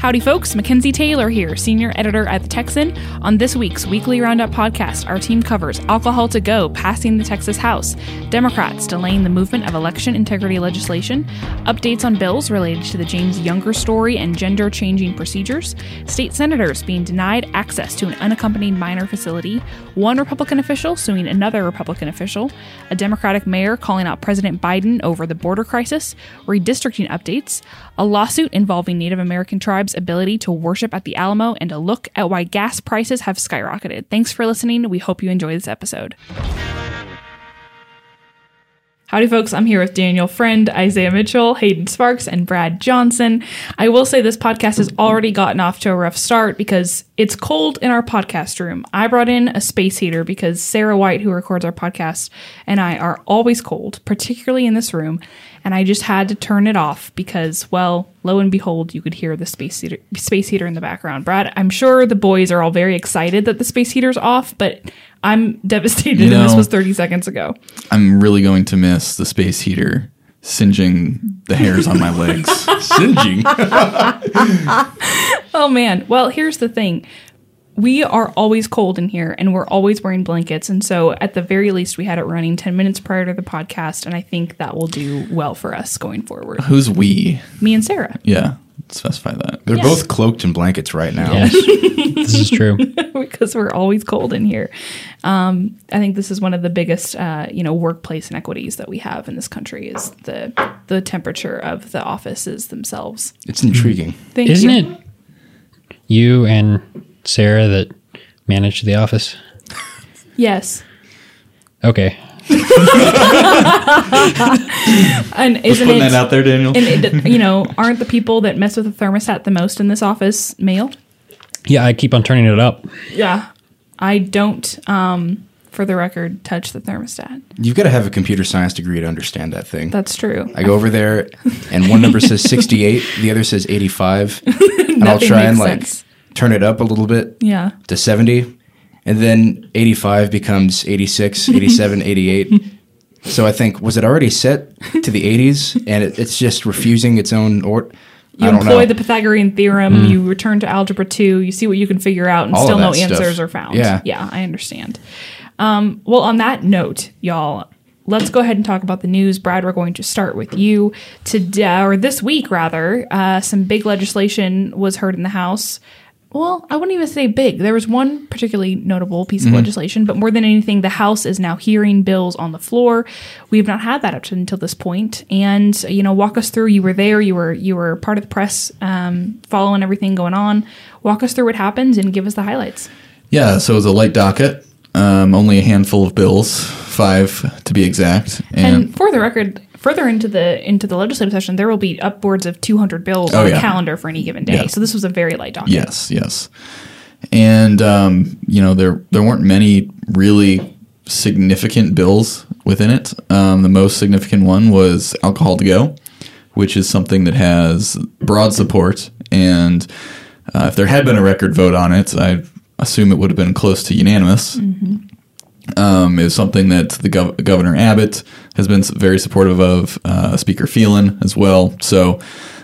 Howdy, folks. Mackenzie Taylor here, senior editor at The Texan. On this week's weekly Roundup podcast, our team covers alcohol to go passing the Texas House, Democrats delaying the movement of election integrity legislation, updates on bills related to the James Younger story and gender changing procedures, state senators being denied access to an unaccompanied minor facility, one Republican official suing another Republican official, a Democratic mayor calling out President Biden over the border crisis, redistricting updates, a lawsuit involving Native American tribes' ability to worship at the Alamo, and a look at why gas prices have skyrocketed. Thanks for listening. We hope you enjoy this episode. Howdy, folks. I'm here with Daniel Friend, Isaiah Mitchell, Hayden Sparks, and Brad Johnson. I will say this podcast has already gotten off to a rough start because it's cold in our podcast room. I brought in a space heater because Sarah White, who records our podcast, and I are always cold, particularly in this room. And I just had to turn it off because, well, lo and behold, you could hear the space heater, space heater in the background. Brad, I'm sure the boys are all very excited that the space heater's off, but I'm devastated, You and this was 30 seconds ago. I'm really going to miss the space heater singeing the hairs on my legs. Singeing. Oh man. Well, here's the thing. We are always cold in here and we're always wearing blankets. And so, at the very least, we had it running 10 minutes prior to the podcast. And I think that will do well for us going forward. Who's we? Me and Sarah, Yeah, specify that. They're Yeah. both cloaked in blankets right now. Yes, this is true. because we're always cold in here. Um, I think this is one of the biggest, uh, you know, workplace inequities that we have in this country is the the temperature of the offices themselves. It's intriguing. Thank Isn't you. it you and Sarah that manage the office? Yes. Okay. And isn't Putting it that out there, Daniel. and it, you know, aren't the people that mess with the thermostat the most in this office male? Yeah, I keep on turning it up. Yeah. I don't, um, for the record, touch the thermostat. You've got to have a computer science degree to understand that thing. That's true. I go over there, and one number says 68, the other says 85, and I'll try and makes like sense. turn it up a little bit Yeah. to 70, and then 85 becomes 86, 87, 88. So I think was it already set to the 80s, and it, it's just refusing its own or. You I don't employ know. the Pythagorean theorem, you return to algebra 2, you see what you can figure out, and All still no stuff. answers are found. Yeah. Yeah, I understand. Um, well, on that note, y'all, let's go ahead and talk about the news. Brad, we're going to start with you. Today, or this week, rather, uh, some big legislation was heard in the House. Well, I wouldn't even say big. There was one particularly notable piece Mm-hmm. of legislation, but more than anything, the House is now hearing bills on the floor. We have not had that up to until this point. And you know, walk us through. You were there. You were you were part of the press, um, following everything going on. Walk us through what happens and give us the highlights. Yeah, so it was a light docket. Um, only a handful of bills, five to be exact. And, And, for the record, further into the into the legislative session, there will be upwards of 200 bills Oh, on the calendar for any given day. Yeah. So this was a very light document. yes, yes. And um, you know there there weren't many really significant bills within it. Um, the most significant one was alcohol to go, which is something that has broad support. And uh, if there had been a record vote on it, I assume it would have been close to unanimous. Um, is something that the gov- Governor Abbott has been very supportive of, uh, Speaker Phelan as well. So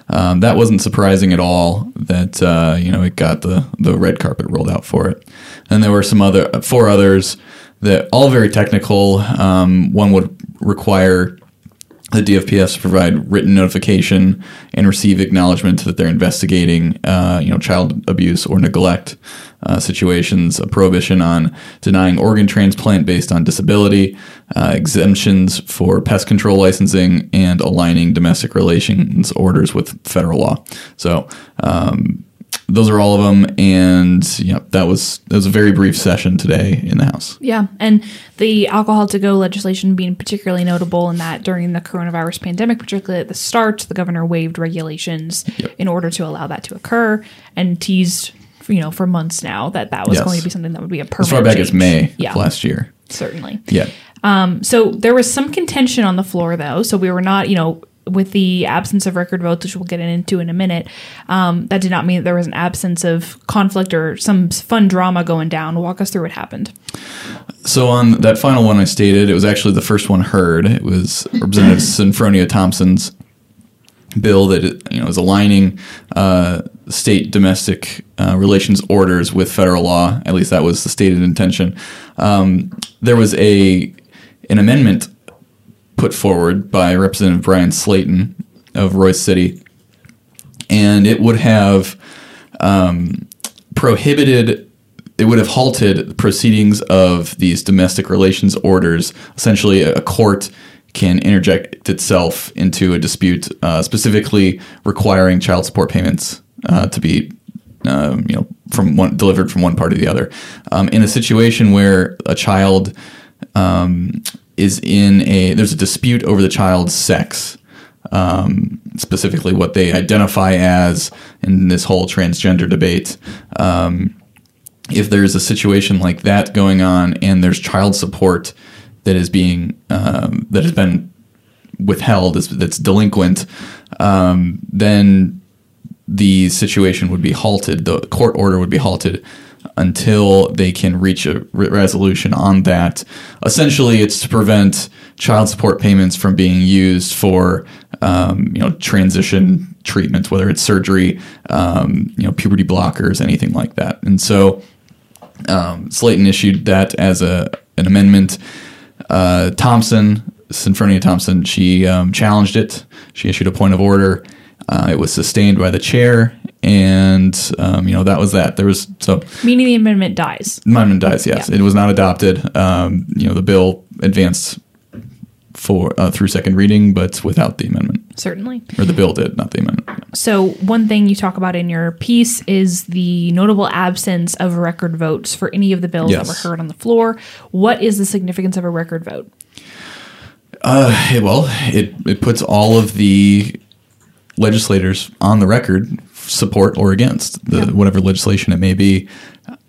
um, that wasn't surprising at all that uh, you know it got the the red carpet rolled out for it. And there were some other four others that all very technical. Um, one would require the DFPS to provide written notification and receive acknowledgement that they're investigating, uh, you know, child abuse or neglect uh, situations, a prohibition on denying organ transplant based on disability, uh, exemptions for pest control licensing, and aligning domestic relations orders with federal law. So. Um, those are all of them, and yeah, that was that was a very brief session today in the House. Yeah, and the alcohol to go legislation being particularly notable in that during the coronavirus pandemic, particularly at the start, the governor waived regulations in order to allow that to occur and teased, you know, for months now that that was Yes. going to be something that would be a As permanent. far back as. May yeah, of last year. certainly. Yeah. Um, So there was some contention on the floor, though. So we were not, you know, with the absence of record votes, which we'll get into in a minute. Um, that did not mean that there was an absence of conflict or some fun drama going down. Walk us through what happened. So on that final one I stated, it was actually the first one heard. It was Representative Senfronia Thompson's bill that you know is aligning uh, state domestic uh, relations orders with federal law. At least that was the stated intention. Um, there was a an amendment put forward by Representative Bryan Slaton of Royse City, and it would have um, prohibited. It would have halted proceedings of these domestic relations orders. Essentially, a court can interject itself into a dispute, uh, specifically requiring child support payments uh, to be, um, you know, from one delivered from one party to the other. Um, in a situation where a child um, is in a there's a dispute over the child's sex, um, specifically what they identify as in this whole transgender debate. Um, if there's a situation like that going on and there's child support that is being that has been withheld that's delinquent, um, then the situation would be halted. The court order would be halted until they can reach a re- resolution on that. Essentially, it's to prevent child support payments from being used for um, you know transition treatments, whether it's surgery, um, you know puberty blockers, anything like that. And so um, Slaton issued that as a an amendment. Uh, Thompson, Senfronia Thompson, she um, challenged it. She issued a point of order. Uh, it was sustained by the chair, and um, you know that was that. There was so Meaning the amendment dies. amendment dies. Yes, Yeah. it was not adopted. Um, you know the bill advanced for uh, through second reading, but without the amendment, Certainly. or the bill did, not the amendment. So, one thing you talk about in your piece is the notable absence of record votes for any of the bills that were heard on the floor. What is the significance of a record vote? Hey, well, it it puts all of the legislators on the record, support or against the Yeah. whatever legislation it may be.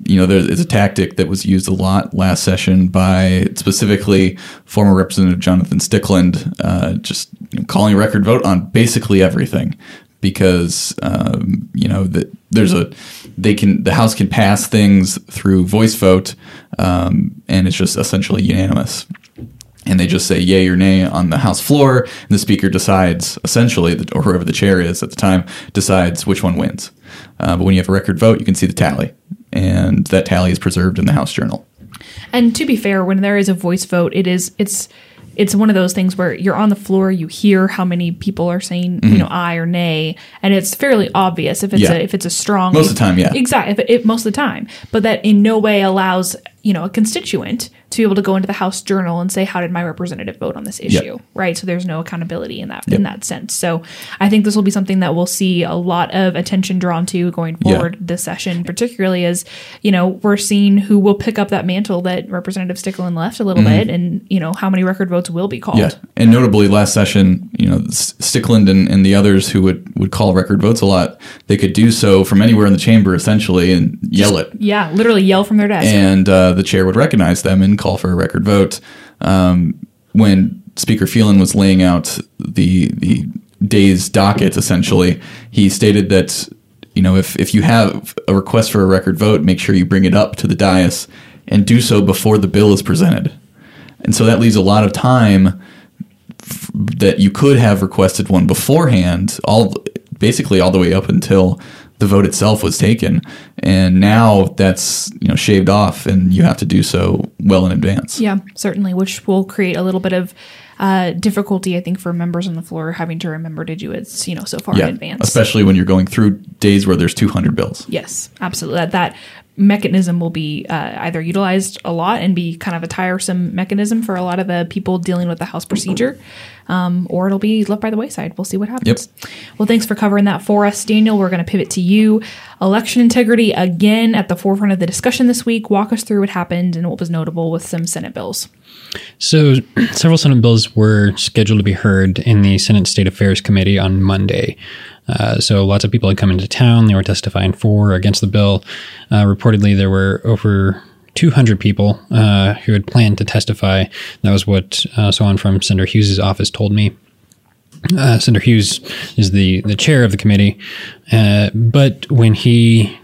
You know, there is a tactic that was used a lot last session by specifically former Representative Jonathan Stickland, uh, just calling a record vote on basically everything, because um, you know that there's a they can the House can pass things through voice vote, um, and it's just essentially unanimous and they just say yay or nay on the House floor, and the Speaker decides, essentially, or whoever the chair is at the time, decides which one wins. Uh, but when you have a record vote, you can see the tally, and that tally is preserved in the House Journal. And to be fair, when there is a voice vote, it is it's it's one of those things where you're on the floor, you hear how many people are saying you know aye or nay, and it's fairly obvious if it's Mm-hmm. Yeah. a if it's a strong Most of the time, yeah. exactly it- most of the time, but that in no way allows you know a constituent to be able to go into the House Journal and say how did my representative vote on this issue, right? So there's no accountability in that in that sense. So I think this will be something that we'll see a lot of attention drawn to going Yeah. forward this session, particularly as you know we're seeing who will pick up that mantle that Representative Stickland left a little bit, and you know how many record votes will be called. Mm-hmm. Yeah, and notably last session, you know, Stickland and, and the others who would, would call record votes a lot, they could do so from anywhere in the chamber essentially and yell it. Yeah, literally yell from their desk. and uh, the chair would recognize them and call for a record vote. Um, when Speaker Phelan was laying out the the day's docket, essentially, he stated that you know if if you have a request for a record vote, make sure you bring it up to the dais and do so before the bill is presented. And so that leaves a lot of time f- that you could have requested one beforehand, all basically all the way up until the vote itself was taken. And now that's you know shaved off, and you have to do so well in advance. Yeah, certainly, which will create a little bit of uh, difficulty, I think, for members on the floor having to remember to do it, you know, so far Yeah, in advance. especially when you're going through days where there's 200 bills. Yes, absolutely. That that mechanism will be uh, either utilized a lot and be kind of a tiresome mechanism for a lot of the people dealing with the House procedure, um, or it'll be left by the wayside. We'll see what happens. Well, thanks for covering that for us, Daniel. We're going to pivot to you. Election integrity again at the forefront of the discussion this week. Walk us through what happened and what was notable with some Senate bills. So, several Senate bills were scheduled to be heard in the Senate State Affairs Committee on Monday. Uh, so, lots of people had come into town. They were testifying for or against the bill. Uh, reportedly, there were over 200 people uh, who had planned to testify. That was what uh, someone from Senator Hughes' office told me. Uh, Senator Hughes is the, the chair of the committee, uh, but when he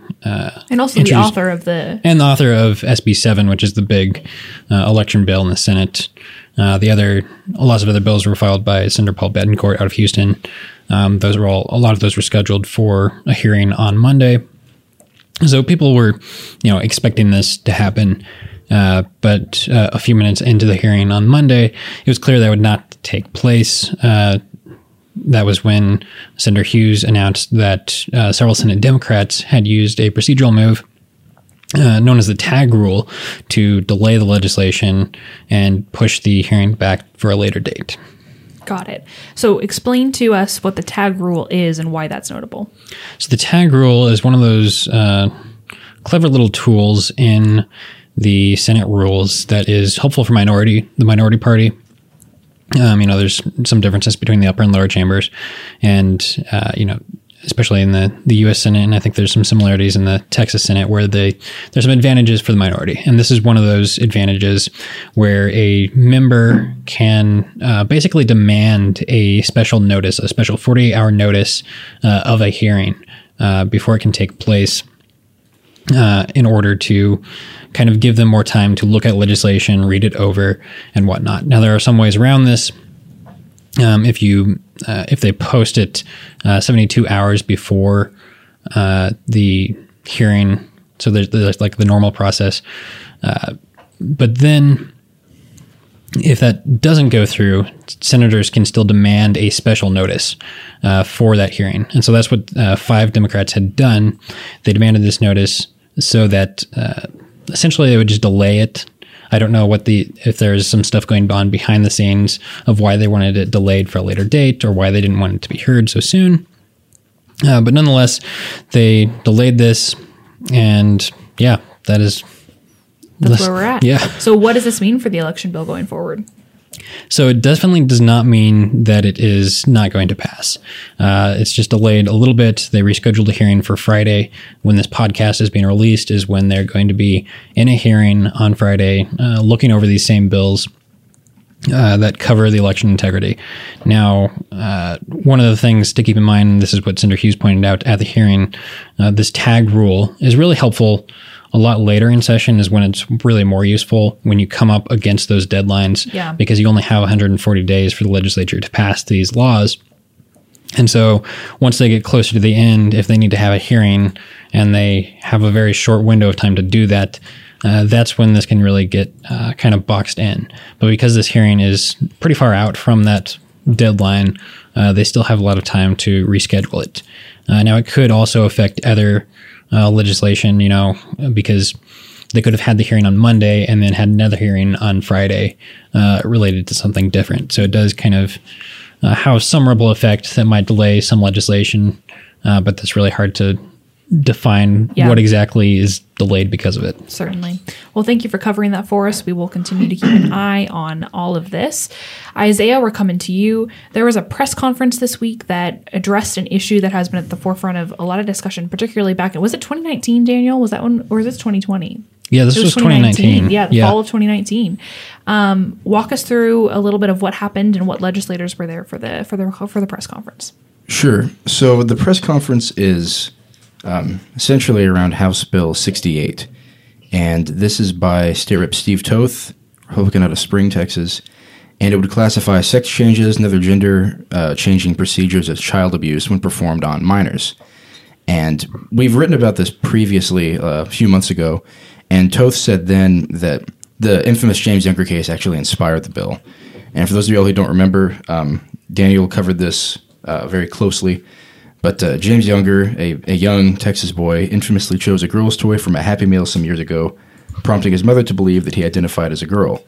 And also the author of the and the author of SB 7, which is the big uh, election bill in the Senate. Uh, the other, lots of other bills were filed by Senator Paul Bettencourt out of Houston. Um, those were all, a lot of those were scheduled for a hearing on Monday. So people were, you know, expecting this to happen. Uh, but uh, a few minutes into the hearing on Monday, it was clear that would not take place. That was when Senator Hughes announced that uh, several Senate Democrats had used a procedural move uh, known as the tag rule to delay the legislation and push the hearing back for a later date. Got it. So explain to us what the tag rule is and why that's notable. So the tag rule is one of those uh, clever little tools in the Senate rules that is helpful for minority the minority party. Um, you know, there's some differences between the upper and lower chambers, and uh, you know, especially in the, the U.S. Senate, and I think there's some similarities in the Texas Senate where they there's some advantages for the minority, and this is one of those advantages where a member can uh, basically demand a special notice, a special 48 hour notice uh, of a hearing uh, before it can take place, uh, in order to kind of give them more time to look at legislation, read it over, and whatnot. Now there are some ways around this. Um, if you uh, if they post it uh, 72 hours before uh, the hearing, so there's, there's, like the normal process. Uh, but then, if that doesn't go through, senators can still demand a special notice for that hearing, and so that's what five Democrats had done. They demanded this notice so that essentially they would just delay it I don't know what the if there's some stuff going on behind the scenes of why they wanted it delayed for a later date or why they didn't want it to be heard so soon. Uh, but nonetheless, they delayed this, and yeah, that is that's where we're at. Yeah. So, what does this mean for the election bill going forward? So it definitely does not mean that it is not going to pass. Uh, it's just delayed a little bit. They rescheduled a hearing for Friday. When this podcast is being released, is when they're going to be in a hearing on Friday, uh, looking over these same bills. Uh, that cover the election integrity. Now, uh, one of the things to keep in mind, and this is what Senator Hughes pointed out at the hearing, uh, this tag rule is really helpful a lot later in session is when it's really more useful when you come up against those deadlines yeah. because you only have 140 days for the legislature to pass these laws. And so once they get closer to the end, if they need to have a hearing and they have a very short window of time to do that, uh, that's when this can really get uh, kind of boxed in. But because this hearing is pretty far out from that deadline, uh, they still have a lot of time to reschedule it. Uh, now, it could also affect other uh, legislation, you know, because they could have had the hearing on Monday and then had another hearing on Friday uh, related to something different. So it does kind of uh, have some ripple effect that might delay some legislation, uh, but that's really hard to define Yeah. what exactly is delayed because of it. Certainly. Well, thank you for covering that for us. We will continue to keep an eye on all of this. Isaiah, we're coming to you. There was a press conference this week that addressed an issue that has been at the forefront of a lot of discussion, particularly back in was it 2019, Daniel? Was that one or is this 2020? Yeah, this It was 2019. Yeah, the fall of 2019. Um, walk us through a little bit of what happened and what legislators were there for the for the for the press conference. Sure. So the press conference is um, essentially around House Bill 68. And this is by State Rep Steve Toth, Republican out of Spring, Texas. And it would classify sex changes and other gender uh, changing procedures as child abuse when performed on minors. And we've written about this previously uh, a few months ago. And Toth said then that the infamous James Younger case actually inspired the bill. And for those of you all who don't remember, um, Daniel covered this uh, very closely. But uh, James Younger, a, a young Texas boy, infamously chose a girl's toy from a Happy Meal some years ago, prompting his mother to believe that he identified as a girl.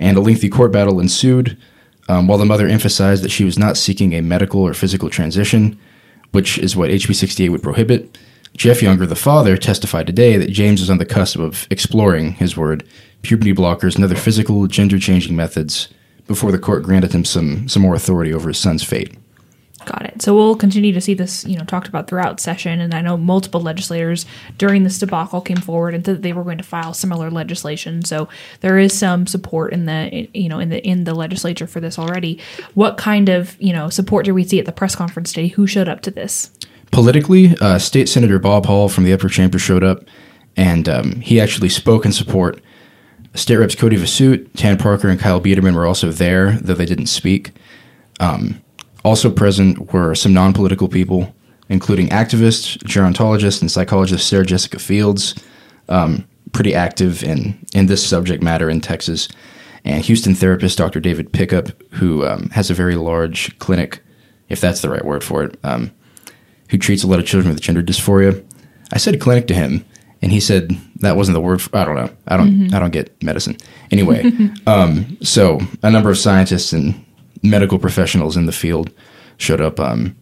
And a lengthy court battle ensued, um, while the mother emphasized that she was not seeking a medical or physical transition, which is what HB 68 would prohibit. Jeff Younger, the father, testified today that James was on the cusp of exploring, his word, puberty blockers and other physical, gender changing methods before the court granted him some, some more authority over his son's fate. Got it. So we'll continue to see this, you know, talked about throughout session. And I know multiple legislators during this debacle came forward and that they were going to file similar legislation. So there is some support in the, you know, in the in the legislature for this already. What kind of, you know, support do we see at the press conference today? Who showed up to this? Politically, uh, State Senator Bob Hall from the upper chamber showed up, and um, he actually spoke in support. State Reps Cody Vasut, Tan Parker, and Kyle Biedermann were also there, though they didn't speak. Um, also present were some non political people, including activists, gerontologist, and psychologist Sarah Jessica Fields, um, pretty active in, in this subject matter in Texas, and Houston therapist Dr. David Pickup, who um, has a very large clinic, if that's the right word for it, um, who treats a lot of children with gender dysphoria. I said clinic to him, and he said that wasn't the word. For, I don't know. I don't. I don't get medicine. Anyway, um, so a number of scientists and medical professionals in the field showed up, um,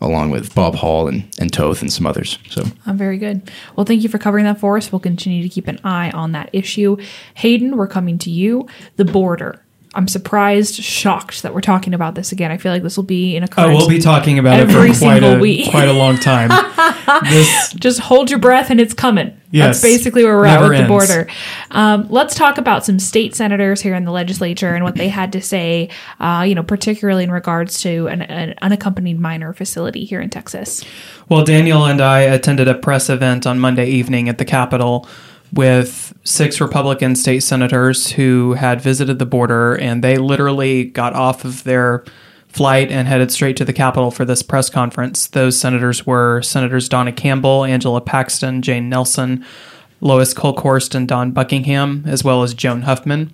along with Bob Hall and and Toth and some others. So I'm very good. Well, thank you for covering that for us. We'll continue to keep an eye on that issue. Hayden, we're coming to you. The border. I'm surprised, shocked that we're talking about this again. I feel like this will be in a Oh, we'll be talking about it every for quite single a week. quite a long time. this Just hold your breath and it's coming. Yes. That's basically where we're at with the border. Um, let's talk about some state senators here in the legislature and what they had to say, uh, you know, particularly in regards to an, an unaccompanied minor facility here in Texas. Well, Daniel and I attended a press event on Monday evening at the Capitol with six Republican state senators who had visited the border, and they literally got off of their flight and headed straight to the Capitol for this press conference. Those senators were Senators Donna Campbell, Angela Paxton, Jane Nelson, Lois Kolkhorst, and Dawn Buckingham, as well as Joan Huffman.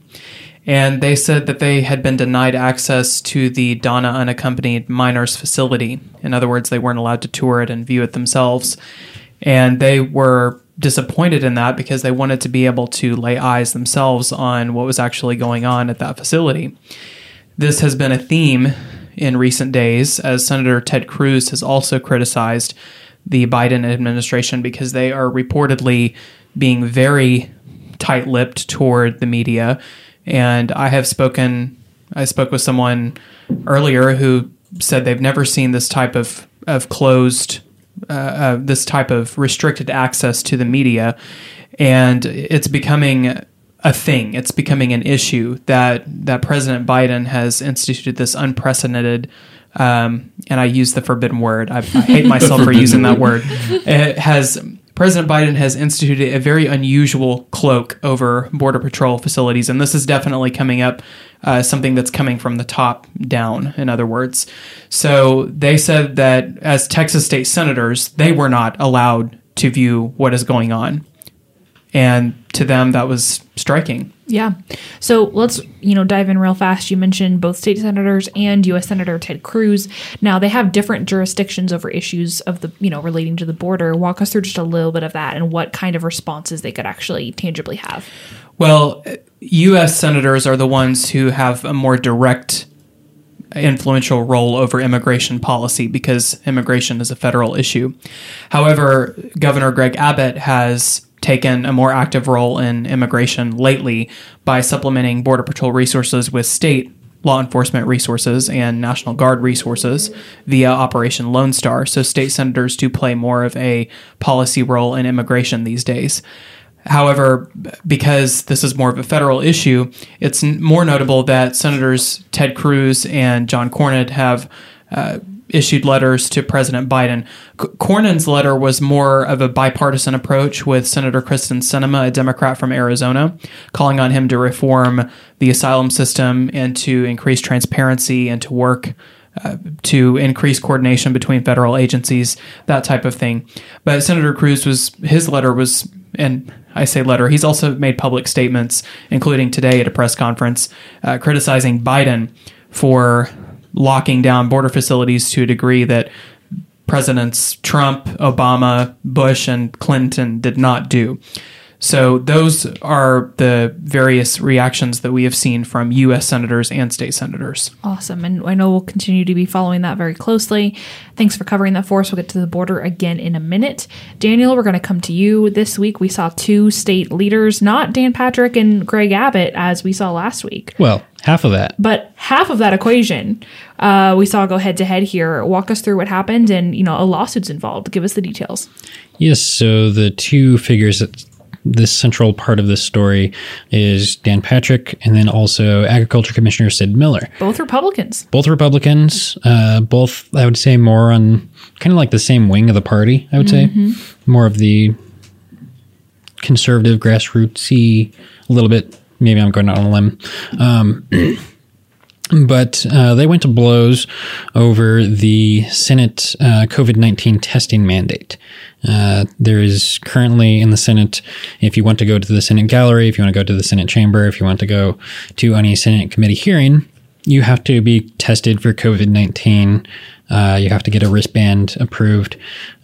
And they said that they had been denied access to the Donna Unaccompanied Minors facility. In other words, they weren't allowed to tour it and view it themselves. And they were disappointed in that because they wanted to be able to lay eyes themselves on what was actually going on at that facility. This has been a theme in recent days, as Senator Ted Cruz has also criticized the Biden administration because they are reportedly being very tight lipped toward the media. And I have spoken, I spoke with someone earlier who said they've never seen this type of, of closed, uh, uh, this type of restricted access to the media. And it's becoming a thing. It's becoming an issue that that President Biden has instituted this unprecedented. Um, and I use the forbidden word. I, I hate myself for using that word. It has President Biden has instituted a very unusual cloak over border patrol facilities, and this is definitely coming up. Uh, something that's coming from the top down, in other words. So they said that as Texas state senators, they were not allowed to view what is going on and to them that was striking Yeah. So let's, you know, dive in real fast. You mentioned both state senators and U.S. Senator Ted Cruz. Now, they have different jurisdictions over issues of the, you know, relating to the border. Walk us through just a little bit of that and what kind of responses they could actually tangibly have. well u.s senators are the ones who have a more direct influential role over immigration policy because immigration is a federal issue however governor greg abbott has taken a more active role in immigration lately by supplementing border patrol resources with state law enforcement resources and National Guard resources via Operation Lone Star. So state senators do play more of a policy role in immigration these days. However, because this is more of a federal issue, it's more notable that Senators Ted Cruz and John Cornyn have uh, issued letters to President Biden. C- Cornyn's letter was more of a bipartisan approach with Senator Kyrsten Sinema, a Democrat from Arizona, calling on him to reform the asylum system and to increase transparency and to work uh, to increase coordination between federal agencies, that type of thing. But Senator Cruz was his letter was, and I say letter, he's also made public statements, including today at a press conference, uh, criticizing Biden for locking down border facilities to a degree that presidents Trump, Obama, Bush, and Clinton did not do. So those are the various reactions that we have seen from U.S. senators and state senators. Awesome. And I know we'll continue to be following that very closely. Thanks for covering that for us. We'll get to the border again in a minute. Daniel, we're going to come to you this week. We saw two state leaders, not Dan Patrick and Greg Abbott, as we saw last week. Well, half of that. But half of that equation, uh, we saw go head to head here. Walk us through what happened and, you know, a lawsuit's involved. Give us the details. Yes, so the two figures that this central part of this story is Dan Patrick and then also Agriculture Commissioner Sid Miller. Both Republicans. Both Republicans, uh, both, I would say, more on kind of like the same wing of the party, I would say. More of the conservative, grassrootsy, a little bit maybe I'm going out on a limb. Um, but uh, they went to blows over the Senate uh, COVID 19 testing mandate. Uh, there is currently in the Senate, if you want to go to the Senate gallery, if you want to go to the Senate chamber, if you want to go to any Senate committee hearing, you have to be tested for COVID 19. Uh, you have to get a wristband approved.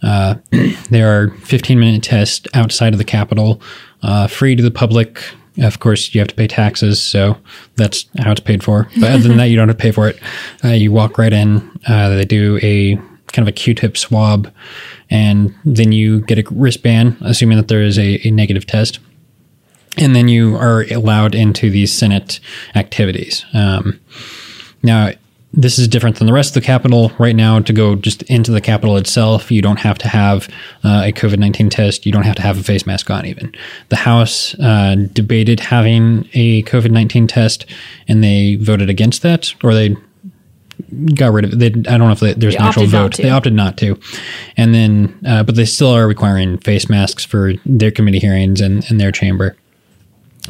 Uh, there are 15 minute tests outside of the Capitol, uh, free to the public. Of course, you have to pay taxes, so that's how it's paid for. But other than that, you don't have to pay for it. Uh, you walk right in. Uh, they do a kind of a Q-tip swab, and then you get a wristband, assuming that there is a, a negative test and then you are allowed into these Senate activities. Um, now, this is different than the rest of the Capitol. Right now, to go just into the Capitol itself, you don't have to have uh, a COVID 19 test. You don't have to have a face mask on, even. The House uh, debated having a COVID 19 test, and they voted against that, or they got rid of it. They, I don't know if they, there's They an actual vote. They opted not to. And then, uh, but they still are requiring face masks for their committee hearings and, and their chamber.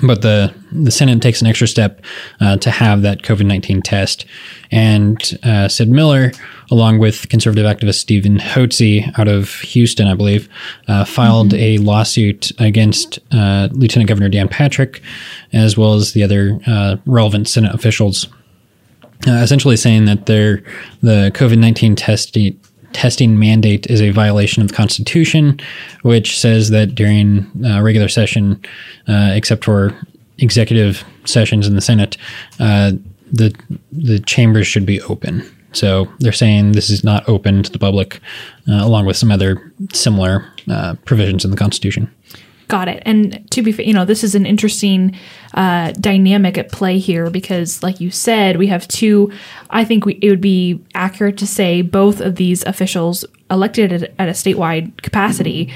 But the the Senate takes an extra step uh, to have that COVID nineteen test, and uh, Sid Miller, along with conservative activist Steven Hotze out of Houston, I believe, uh, filed a lawsuit against uh, Lieutenant Governor Dan Patrick, as well as the other uh, relevant Senate officials. Uh, essentially saying that their the COVID nineteen testing testing mandate is a violation of the Constitution, which says that during uh, regular session, uh, except for executive sessions in the Senate, uh, the the chambers should be open. So they're saying this is not open to the public, uh, along with some other similar uh, provisions in the Constitution. Got it. And to be fair, you know, this is an interesting uh, dynamic at play here because, like you said, we have two. I think we, it would be accurate to say both of these officials elected at, at a statewide capacity.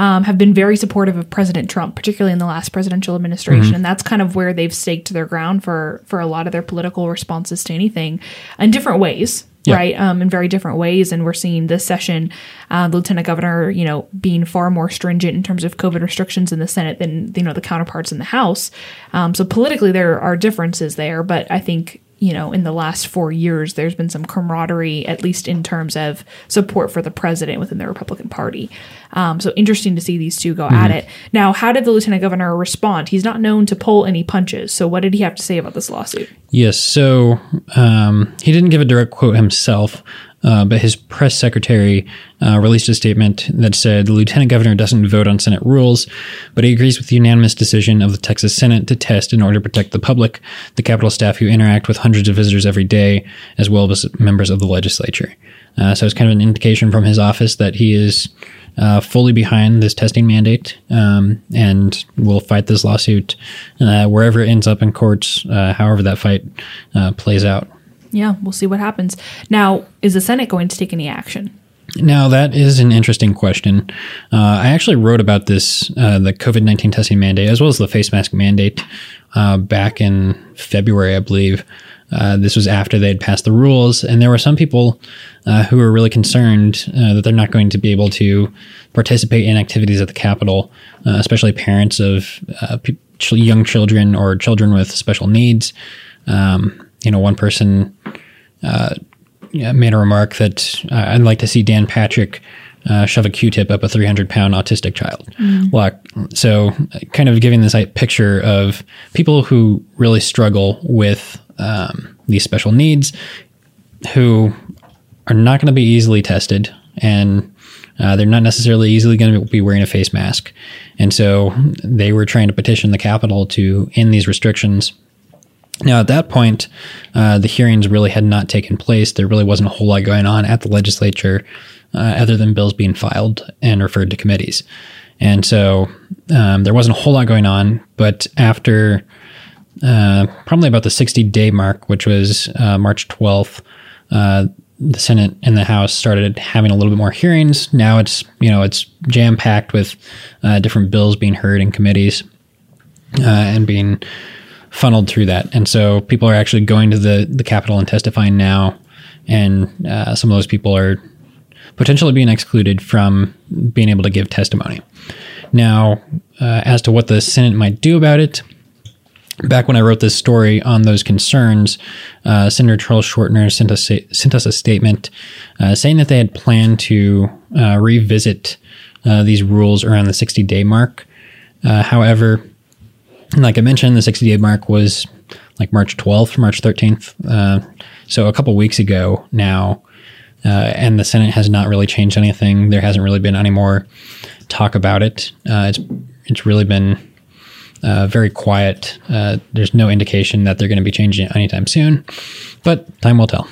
Um, have been very supportive of President Trump, particularly in the last presidential administration, and that's kind of where they've staked their ground for for a lot of their political responses to anything, in different ways Yeah. right? Um, in very different ways. And we're seeing this session, uh, the lieutenant governor, you know, being far more stringent in terms of COVID restrictions in the Senate than you know the counterparts in the House. Um, so politically, there are differences there, but I think. You know, in the last four years, there's been some camaraderie, at least in terms of support for the president within the Republican Party. Um, so interesting to see these two go at it. Now, how did the lieutenant governor respond? He's not known to pull any punches. So, what did he have to say about this lawsuit? Yes. So um, he didn't give a direct quote himself, uh, but his press secretary uh, released a statement that said the lieutenant governor doesn't vote on Senate rules, but he agrees with the unanimous decision of the Texas Senate to test in order to protect the public, the Capitol staff who interact with hundreds of visitors every day, as well as members of the legislature. Uh, so it's kind of an indication from his office that he is uh, fully behind this testing mandate um, and will fight this lawsuit uh, wherever it ends up in courts, uh, however that fight uh, plays out. Yeah, we'll see what happens. Now, is the Senate going to take any action? Now, that is an interesting question. Uh, I actually wrote about this, uh, the COVID 19 testing mandate, as well as the face mask mandate, uh, back in February, I believe. Uh, this was after they had passed the rules, and there were some people uh, who were really concerned uh, that they're not going to be able to participate in activities at the Capitol, especially parents of pe- young children or children with special needs. Um, you know, one person yeah, made a remark that uh, I'd like to see Dan Patrick uh, shove a Q-tip up a 300 pound autistic child. Like, so, uh, kind of giving this like, picture of people who really struggle with um, these special needs, who are not going to be easily tested, and uh, they're not necessarily easily going to be wearing a face mask. And so, they were trying to petition the Capitol to end these restrictions. Now, at that point, uh, the hearings really had not taken place. There really wasn't a whole lot going on at the legislature uh, other than bills being filed and referred to committees. And so um, there wasn't a whole lot going on. But after uh, probably about the 60 day mark, which was uh, March 12th, uh, the Senate and the House started having a little bit more hearings. Now it's you know it's jam packed with uh, different bills being heard in committees and being funneled through that. And so people are actually going to the, the Capitol and testifying now. And uh, some of those people are potentially being excluded from being able to give testimony. Now, uh, as to what the Senate might do about it, back when I wrote this story on those concerns, uh, Senator Charles Schwertner sent us, sent us a statement uh, saying that they had planned to uh, revisit uh, these rules around the 60 day mark. Uh, however, like I mentioned, the 60 day mark was like March 12th, March 13th. Uh, so a couple weeks ago now. and the Senate has not really changed anything. There hasn't really been any more talk about it. it's it's really been uh, very quiet. Uh, there's no indication that they're going to be changing it anytime soon, but time will tell.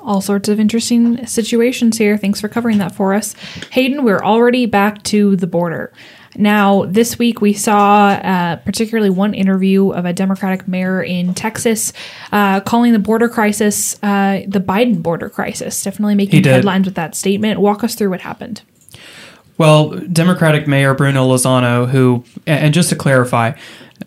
All sorts of interesting situations here. Thanks for covering that for us. Hayden, we're already back to the border. Now, this week we saw uh, particularly one interview of a Democratic mayor in Texas uh, calling the border crisis uh, the Biden border crisis, definitely making headlines with that statement. Walk us through what happened. Well, Democratic Mayor Bruno Lozano, who, and just to clarify,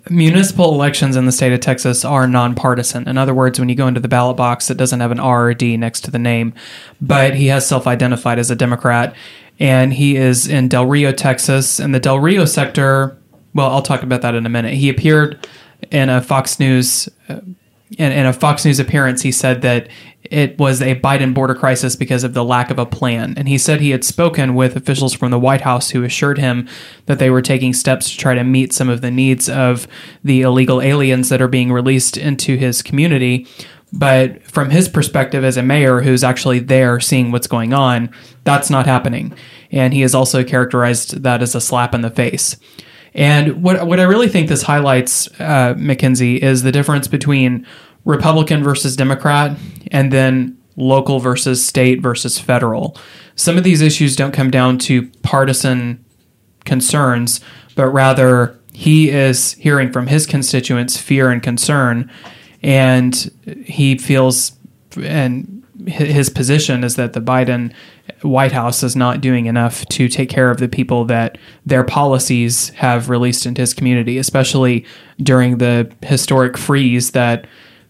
municipal elections in the state of Texas are nonpartisan. In other words, when you go into the ballot box, it doesn't have an R or D next to the name, but he has self identified as a Democrat. And he is in Del Rio, Texas. And the Del Rio sector, well, I'll talk about that in a minute. He appeared in a Fox News. Uh, in, in, a Fox News appearance, he said that it was a Biden border crisis because of the lack of a plan. And he said he had spoken with officials from the White House who assured him that they were taking steps to try to meet some of the needs of the illegal aliens that are being released into his community. But from his perspective as a mayor who's actually there seeing what's going on, that's not happening. And he has also characterized that as a slap in the face. And what what I really think this highlights, uh, Mackenzie, is the difference between Republican versus Democrat, and then local versus state versus federal. Some of these issues don't come down to partisan concerns, but rather he is hearing from his constituents fear and concern, and he feels and his position is that the Biden White House is not doing enough to take care of the people that their policies have released into his community, especially during the historic freeze that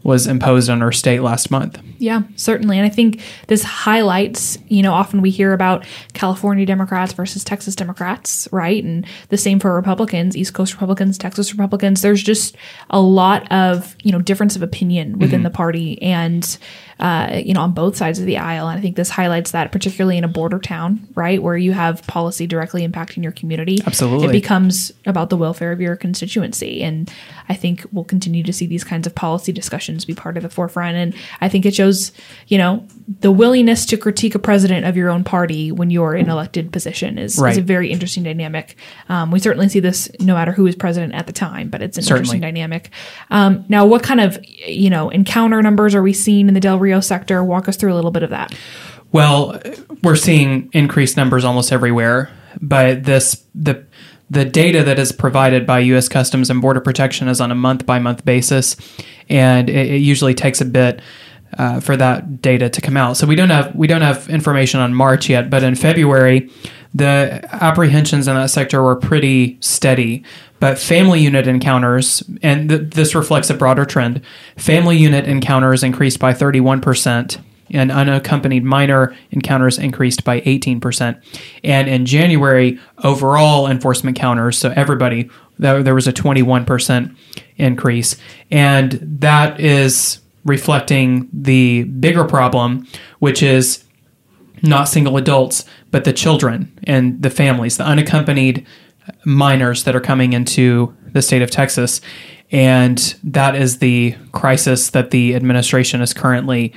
was imposed on our state last month. Yeah, certainly. And I think this highlights, you know, often we hear about California Democrats versus Texas Democrats, right? And the same for Republicans, East Coast Republicans, Texas Republicans. There's just a lot of, you know, difference of opinion within mm-hmm. the party. And uh, you know, on both sides of the aisle. And I think this highlights that, particularly in a border town, right, where you have policy directly impacting your community. Absolutely. It becomes about the welfare of your constituency. And I think we'll continue to see these kinds of policy discussions be part of the forefront. And I think it shows, you know, the willingness to critique a president of your own party when you're in elected position is, right. is a very interesting dynamic. Um, we certainly see this no matter who is president at the time, but it's an certainly. interesting dynamic. Um, now, what kind of, you know, encounter numbers are we seeing in the Del Rio sector. Walk us through a little bit of that. Well, we're seeing increased numbers almost everywhere, but this the the data that is provided by U.S. Customs and Border Protection is on a month by month basis, and it, it usually takes a bit uh, for that data to come out. So we don't have we don't have information on March yet, but in February, the apprehensions in that sector were pretty steady. But family unit encounters, and th- this reflects a broader trend, family unit encounters increased by 31%, and unaccompanied minor encounters increased by 18%. And in January, overall enforcement counters, so everybody, there was a 21% increase. And that is reflecting the bigger problem, which is not single adults, but the children and the families, the unaccompanied minors that are coming into the state of Texas. And that is the crisis that the administration is currently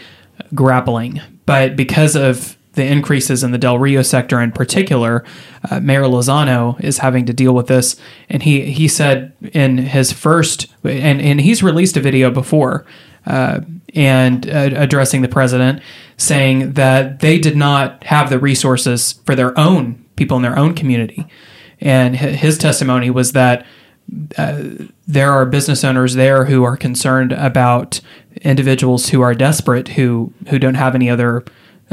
grappling. But because of the increases in the Del Rio sector in particular, uh, Mayor Lozano is having to deal with this. And he, he said in his first, and, and he's released a video before uh, and uh, addressing the president, saying that they did not have the resources for their own people in their own community. And his testimony was that uh, there are business owners there who are concerned about individuals who are desperate, who who don't have any other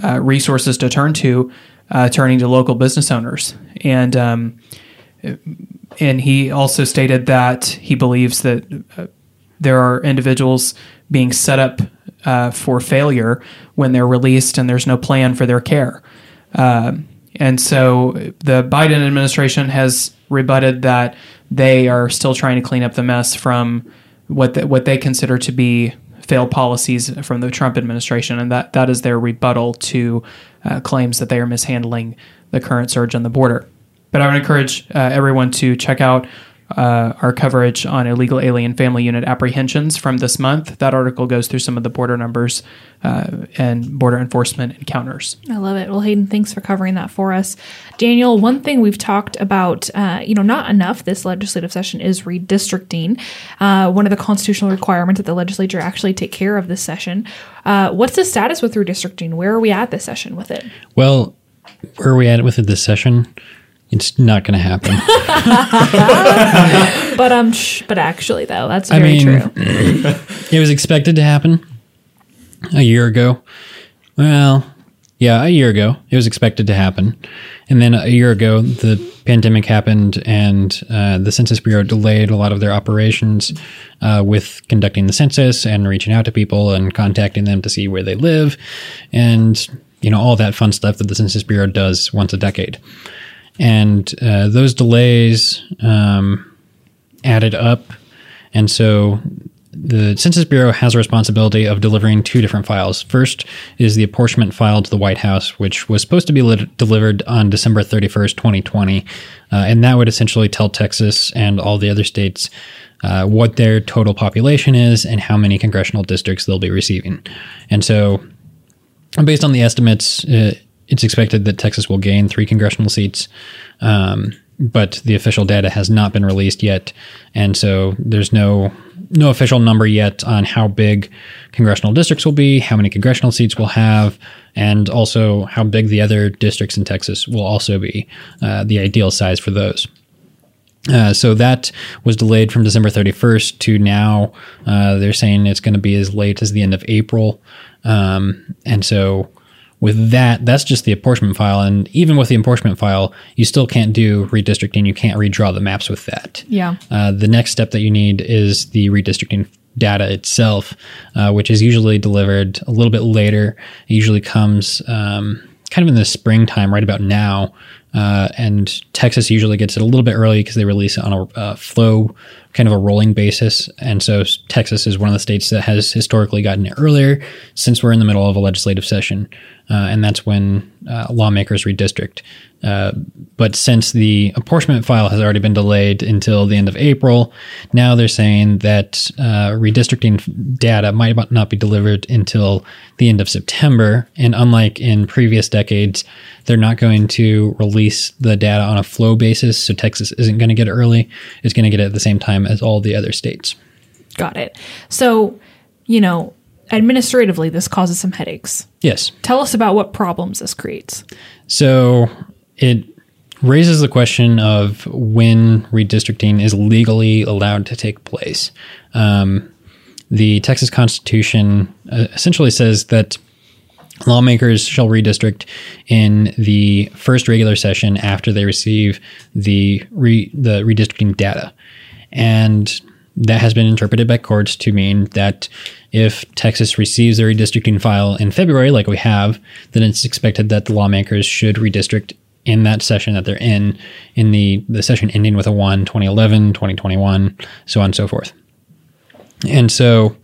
uh, resources to turn to, uh, turning to local business owners. And um, and he also stated that he believes that uh, there are individuals being set up uh, for failure when they're released, and there's no plan for their care. Um, and so the Biden administration has rebutted that they are still trying to clean up the mess from what the, what they consider to be failed policies from the Trump administration, and that that is their rebuttal to uh, claims that they are mishandling the current surge on the border. But I would encourage uh, everyone to check out uh, our coverage on illegal alien family unit apprehensions from this month. That article goes through some of the border numbers uh, and border enforcement encounters. I love it. Well, Hayden, thanks for covering that for us. Daniel, one thing we've talked about, uh, you know, not enough this legislative session is redistricting. Uh, one of the constitutional requirements that the legislature actually take care of this session. Uh, what's the status with redistricting? Where are we at this session with it? Well, where are we at with it this session? It's not going to happen. But um, sh- but actually, though, that's I very mean- true. it was expected to happen a year ago. Well, yeah, a year ago. It was expected to happen. And then a year ago, the pandemic happened and uh, the Census Bureau delayed a lot of their operations uh, with conducting the census and reaching out to people and contacting them to see where they live and, you know, all that fun stuff that the Census Bureau does once a decade. And uh, those delays um, added up. And so the Census Bureau has a responsibility of delivering two different files. First is the apportionment file to the White House, which was supposed to be lit- delivered on December 31st, 2020. Uh, and that would essentially tell Texas and all the other states uh, what their total population is and how many congressional districts they'll be receiving. And so, based on the estimates, uh, it's expected that Texas will gain three congressional seats. Um, but the official data has not been released yet, and so there's no no official number yet on how big congressional districts will be, how many congressional seats we'll have, and also how big the other districts in Texas will also be, uh, the ideal size for those. Uh, so that was delayed from December 31st to now. Uh, they're saying it's going to be as late as the end of April. Um, and so with that, that's just the apportionment file. And even with the apportionment file, you still can't do redistricting. You can't redraw the maps with that. Yeah. Uh, the next step that you need is the redistricting data itself, uh, which is usually delivered a little bit later. It usually comes um, kind of in the springtime, right about now. Uh, and Texas usually gets it a little bit early because they release it on a uh, flow, kind of a rolling basis. And so Texas is one of the states that has historically gotten it earlier since we're in the middle of a legislative session. Uh, and that's when uh, lawmakers redistrict. Uh, but since the apportionment file has already been delayed until the end of April, now they're saying that uh, redistricting data might not be delivered until the end of September. And unlike in previous decades, they're not going to release the data on a flow basis. So Texas isn't going to get it early. It's going to get it at the same time as all the other states. Got it. So, you know, administratively, this causes some headaches. Yes. Tell us about what problems this creates. So it raises the question of when redistricting is legally allowed to take place. Um, the Texas Constitution uh, essentially says that lawmakers shall redistrict in the first regular session after they receive the re- the redistricting data, and that has been interpreted by courts to mean that if Texas receives a redistricting file in February, like we have, then it's expected that the lawmakers should redistrict in that session that they're in, in the, the session ending with a 1, 2011, 2021, so on and so forth. And so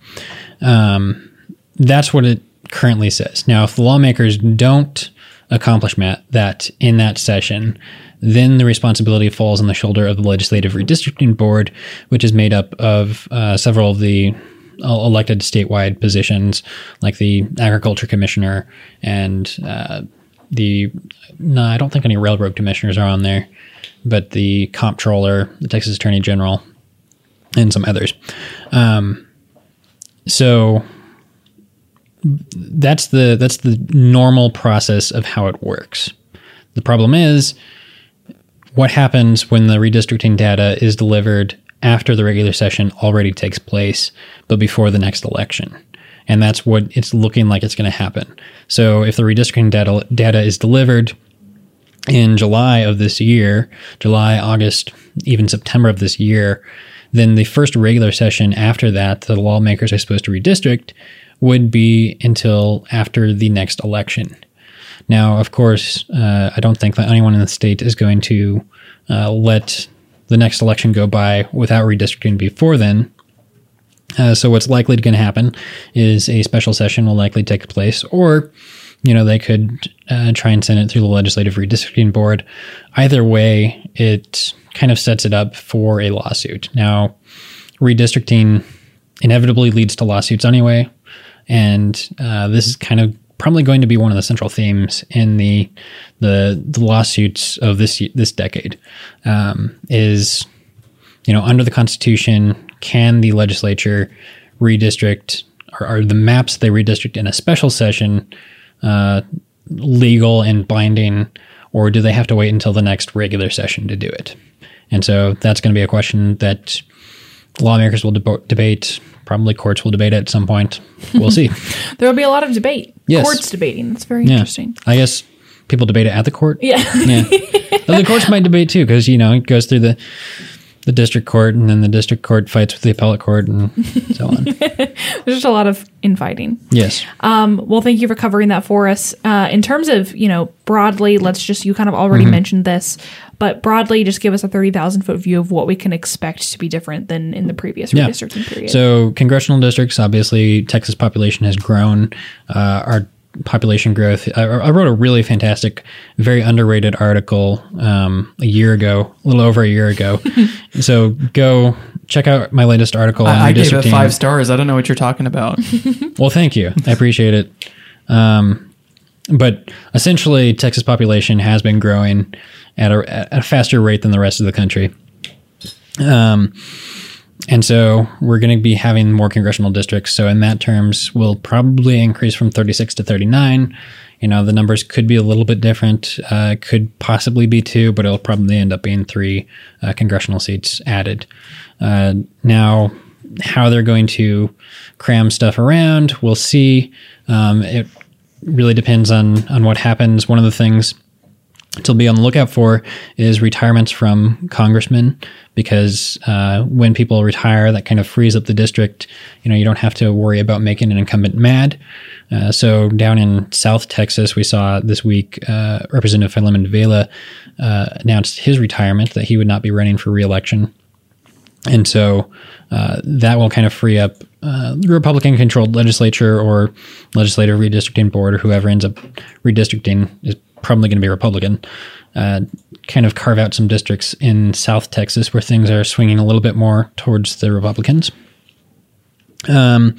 um, that's what it currently says. Now, if the lawmakers don't accomplish that in that session, then the responsibility falls on the shoulder of the Legislative Redistricting Board, which is made up of uh, several of the elected statewide positions, like the Agriculture Commissioner and uh, the. No, I don't think any railroad commissioners are on there, but the Comptroller, the Texas Attorney General, and some others. Um, so that's the that's the normal process of how it works. The problem is what happens when the redistricting data is delivered after the regular session already takes place, but before the next election. And that's what it's looking like it's going to happen. So if the redistricting data data is delivered in July of this year, July, August, even September of this year, then the first regular session after that, the lawmakers are supposed to redistrict, would be until after the next election. Now, of course, uh, I don't think that anyone in the state is going to uh, let the next election go by without redistricting before then. Uh, so what's likely going to happen is a special session will likely take place, or you know they could uh, try and send it through the legislative redistricting board. Either way, it kind of sets it up for a lawsuit. Now, redistricting inevitably leads to lawsuits anyway, and uh, this is kind of probably going to be one of the central themes in the the, the lawsuits of this this decade. Um, is you know under the Constitution, can the legislature redistrict or are the maps they redistrict in a special session uh, legal and binding, or do they have to wait until the next regular session to do it? And so that's going to be a question that lawmakers will deb- debate. Probably courts will debate it at some point. We'll see. There will be a lot of debate. Yes. Courts debating. That's very yeah. interesting. I guess people debate it at the court. Yeah. Yeah. The courts might debate too, because you know it goes through the the district court, and then the district court fights with the appellate court, and so on. There's just a lot of infighting. yes. Um, well, thank you for covering that for us. Uh, in terms of, you know, broadly, let's just, you kind of already Mm-hmm. mentioned this, but broadly, just give us a 30,000 foot view of what we can expect to be different than in the previous Yeah. redistricting period. So congressional districts, obviously, Texas population has grown. Uh, our population growth. I, I wrote a really fantastic, very underrated article um, a year ago, a little over a year ago. so go check out my latest article on I, I gave it five stars. I don't know what you're talking about. Well, thank you. I appreciate it. Um, but essentially, Texas population has been growing at a, at a faster rate than the rest of the country. Um, and so we're going to be having more congressional districts. So in that terms, we'll probably increase from 36 to 39. You know, the numbers could be a little bit different. Uh, could possibly be two, but it'll probably end up being three uh, congressional seats added. Uh, now, how they're going to cram stuff around, we'll see. Um, it really depends on on what happens. One of the things to be on the lookout for is retirements from congressmen because uh, when people retire, that kind of frees up the district. You know, you don't have to worry about making an incumbent mad. Uh, so down in South Texas, we saw this week uh, Representative Philemon Vela uh, announced his retirement that he would not be running for reelection. And so uh, that will kind of free up uh, the Republican controlled legislature or legislative redistricting board or whoever ends up redistricting is probably going to be Republican. Uh, kind of carve out some districts in South Texas where things are swinging a little bit more towards the Republicans. Um,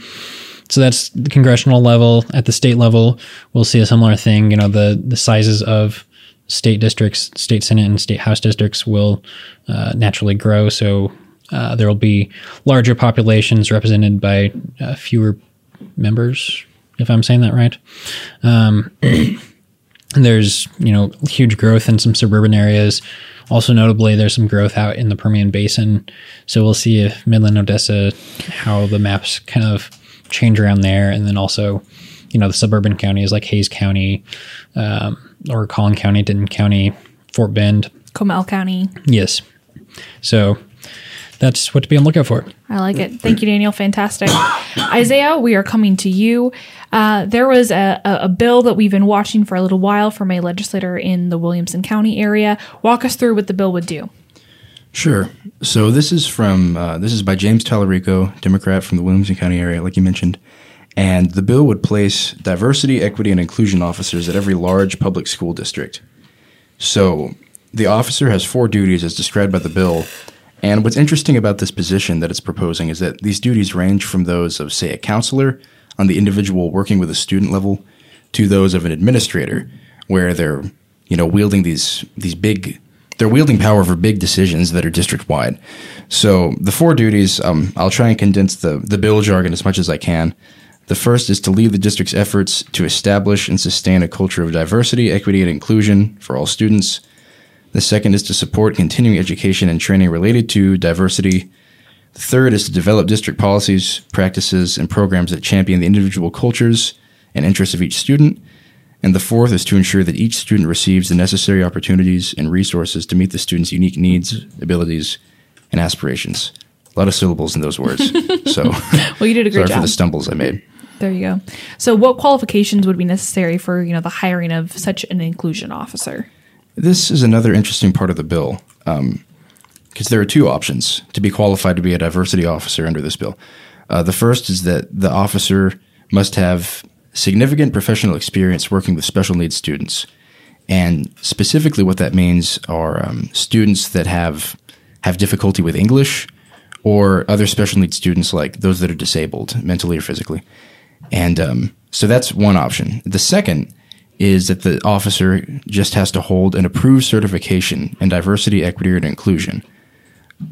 so that's the congressional level. At the state level, we'll see a similar thing. You know, the the sizes of state districts, state senate and state house districts will uh, naturally grow. So uh, there will be larger populations represented by uh, fewer members, if I'm saying that right. Um, there's you know huge growth in some suburban areas. Also notably, there's some growth out in the Permian Basin. So we'll see if Midland, Odessa, how the maps kind of change around there, and then also, you know, the suburban counties like Hays County, um, or Collin County, Denton County, Fort Bend. Comal County. Yes. So that's what to be on the lookout for. I like it. Thank you, Daniel. Fantastic. Isaiah, we are coming to you. Uh, there was a, a, a bill that we've been watching for a little while from a legislator in the Williamson County area. Walk us through what the bill would do. Sure. So this is from uh, this is by James Talarico, Democrat from the Williamson County area, like you mentioned, and the bill would place diversity, equity, and inclusion officers at every large public school district. So the officer has four duties as described by the bill. And what's interesting about this position that it's proposing is that these duties range from those of, say, a counselor on the individual working with a student level to those of an administrator, where they're, you know, wielding these these big they're wielding power for big decisions that are district wide. So the four duties, um, I'll try and condense the the bill jargon as much as I can. The first is to lead the district's efforts to establish and sustain a culture of diversity, equity, and inclusion for all students. The second is to support continuing education and training related to diversity. The third is to develop district policies, practices, and programs that champion the individual cultures and interests of each student. And the fourth is to ensure that each student receives the necessary opportunities and resources to meet the student's unique needs, abilities, and aspirations. A lot of syllables in those words. So, Well, you did a great sorry job. for the stumbles I made. There you go. So, what qualifications would be necessary for you know the hiring of such an inclusion officer? This is another interesting part of the bill because there are two options to be qualified to be a diversity officer under this bill. Uh, the first is that the officer must have significant professional experience working with special needs students. And specifically, what that means are um, students that have have difficulty with English, or other special needs students like those that are disabled mentally or physically. And um, so that's one option. The second is that the officer just has to hold an approved certification in diversity, equity, and inclusion.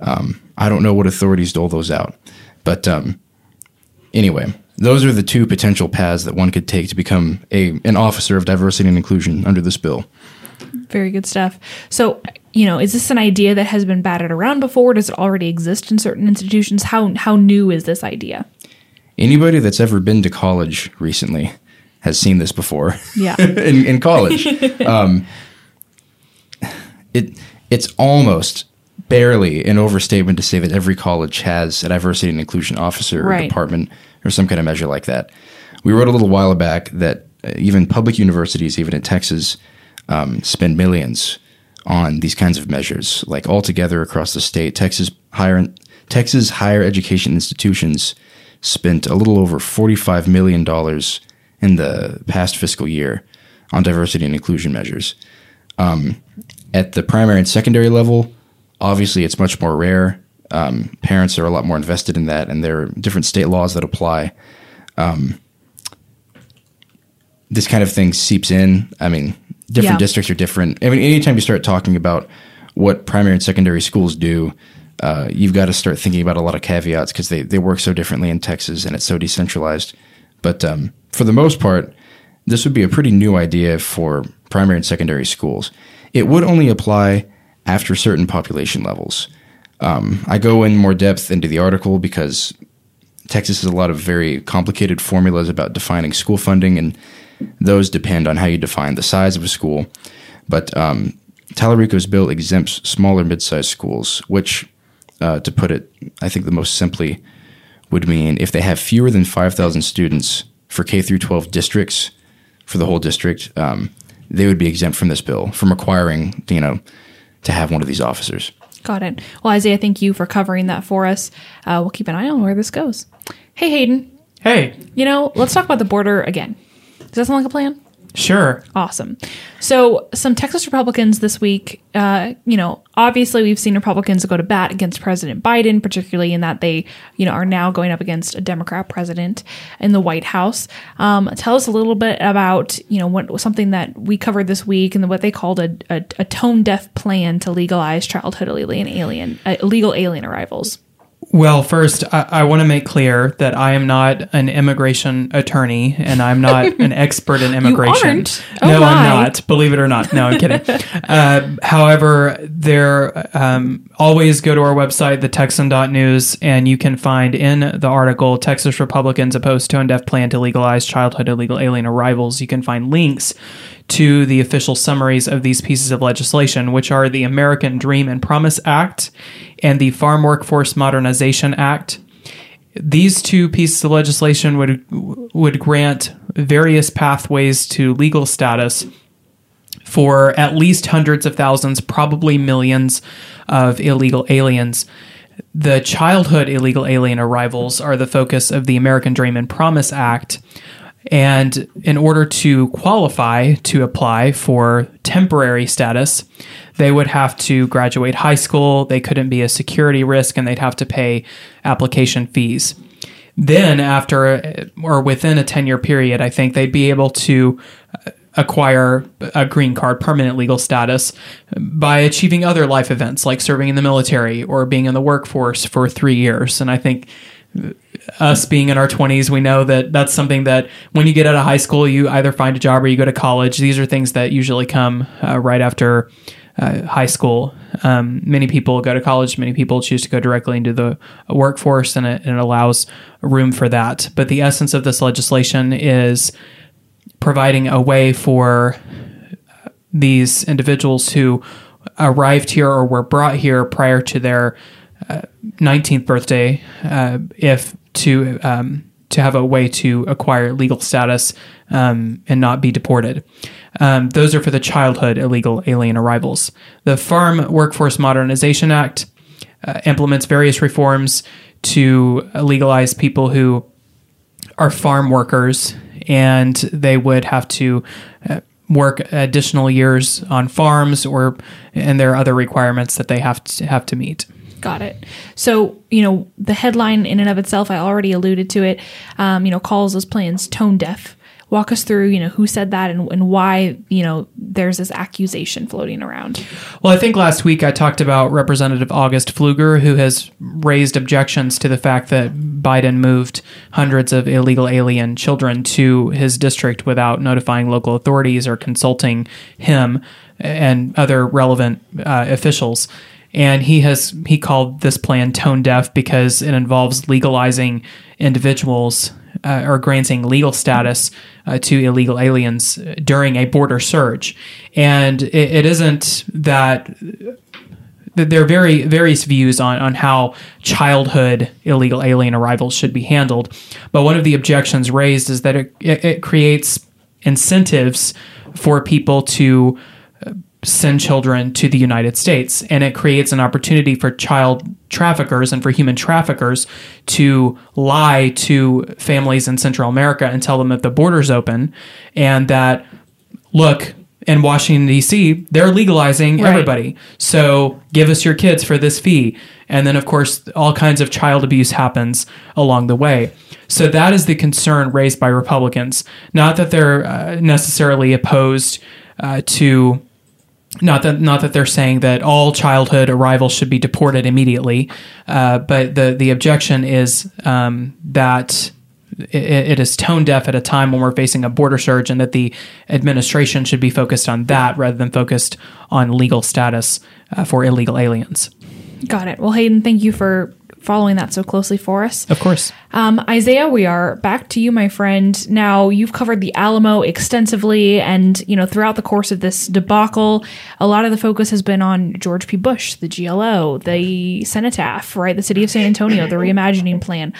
Um, I don't know what authorities dole those out, but um, anyway, those are the two potential paths that one could take to become a an officer of diversity and inclusion under this bill. Very good stuff. So, you know, is this an idea that has been batted around before? Does it already exist in certain institutions? How how new is this idea? Anybody that's ever been to college recently has seen this before. Yeah. in, in college, um, it it's almost barely an overstatement to say that every college has a diversity and inclusion officer or department or some kind of measure like that. We wrote a little while back that uh, even public universities, even in Texas, um, spend millions on these kinds of measures. Like altogether across the state, Texas higher Texas higher education institutions spent a little over forty-five million dollars in the past fiscal year on diversity and inclusion measures. Um, at the primary and secondary level, obviously it's much more rare. Um, parents are a lot more invested in that, and there are different state laws that apply. Um, this kind of thing seeps in. I mean, different Yeah. districts are different. I mean, anytime you start talking about what primary and secondary schools do, uh, you've got to start thinking about a lot of caveats because they, they work so differently in Texas and it's so decentralized. But um, for the most part, this would be a pretty new idea for primary and secondary schools. It would only apply after certain population levels. Um, I go in more depth into the article because Texas has a lot of very complicated formulas about defining school funding, and those depend on how you define the size of a school. But um, Talarico's bill exempts smaller mid-sized schools, which, uh, to put it, I think the most simply, would mean if they have fewer than 5,000 students for K through 12 districts, for the whole district, um, they would be exempt from this bill from requiring, you know, to have one of these officers. Got it. Well, Isaiah, thank you for covering that for us. Uh, we'll keep an eye on where this goes. Hey, Hayden, Hey, you know, let's talk about the border again. Does that sound like a plan? Sure. Awesome. So, some Texas Republicans this week, uh, you know, obviously we've seen Republicans go to bat against President Biden, particularly in that they, you know, are now going up against a Democrat president in the White House. Um, tell us a little bit about, you know, what something that we covered this week and what they called a, a, a tone deaf plan to legalize childhood alien alien uh, illegal alien arrivals. Well, first, I, I want to make clear that I am not an immigration attorney and I'm not an expert in immigration. Oh, no, my. I'm not. Believe it or not. No, I'm kidding. uh, however, there um, always go to our website, thetexan.news, and you can find in the article Texas Republicans oppose tone deaf plan to legalize childhood illegal alien arrivals. You can find links to the official summaries of these pieces of legislation, which are the American Dream and Promise Act and the Farm Workforce Modernization Act. These two pieces of legislation would would grant various pathways to legal status for at least hundreds of thousands, probably millions of illegal aliens. The childhood illegal alien arrivals are the focus of the American Dream and Promise Act. And in order to qualify to apply for temporary status, they would have to graduate high school, they couldn't be a security risk, and they'd have to pay application fees. Then, after or within a 10 year period, I think they'd be able to uh, acquire a green card, permanent legal status, by achieving other life events like serving in the military or being in the workforce for three years. And I think us being in our 20s, we know that that's something that when you get out of high school, you either find a job or you go to college. These are things that usually come uh, right after uh, high school. Um, many people go to college, many people choose to go directly into the workforce, and it, and it allows room for that. But the essence of this legislation is providing a way for these individuals who arrived here or were brought here prior to their uh, 19th birthday, uh, if to um, to have a way to acquire legal status um, and not be deported. Um, those are for the childhood illegal alien arrivals. The Farm Workforce Modernization Act uh, implements various reforms to legalize people who are farm workers, and they would have to uh, work additional years on farms, or and there are other requirements that they have to have to meet. Got it. So, you know, the headline in and of itself, I already alluded to it, um, you know, calls those plans tone deaf. Walk us through, you know, who said that and, and why, you know, there's this accusation floating around. Well, I think last week I talked about Representative August Pfluger, who has raised objections to the fact that Biden moved hundreds of illegal alien children to his district without notifying local authorities or consulting him and other relevant uh, officials and he has he called this plan tone deaf because it involves legalizing individuals uh, or granting legal status uh, to illegal aliens during a border surge, and it, it isn't that. There are very various views on, on how childhood illegal alien arrivals should be handled, but one of the objections raised is that it, it, it creates incentives for people to send children to the United States. And it creates an opportunity for child traffickers and for human traffickers to lie to families in Central America and tell them that the border's open and that, look, in Washington, D.C., they're legalizing right. everybody. So give us your kids for this fee. And then, of course, all kinds of child abuse happens along the way. So that is the concern raised by Republicans. Not that they're uh, necessarily opposed uh, to not that not that they're saying that all childhood arrivals should be deported immediately, uh, but the the objection is um, that it, it is tone deaf at a time when we're facing a border surge, and that the administration should be focused on that rather than focused on legal status uh, for illegal aliens. Got it. Well, Hayden, thank you for following that so closely for us. Of course. Um, Isaiah, we are back to you, my friend. Now, you've covered the Alamo extensively, and, you know, throughout the course of this debacle, a lot of the focus has been on George P. Bush, the GLO, the Cenotaph, right? The city of San Antonio, the reimagining plan.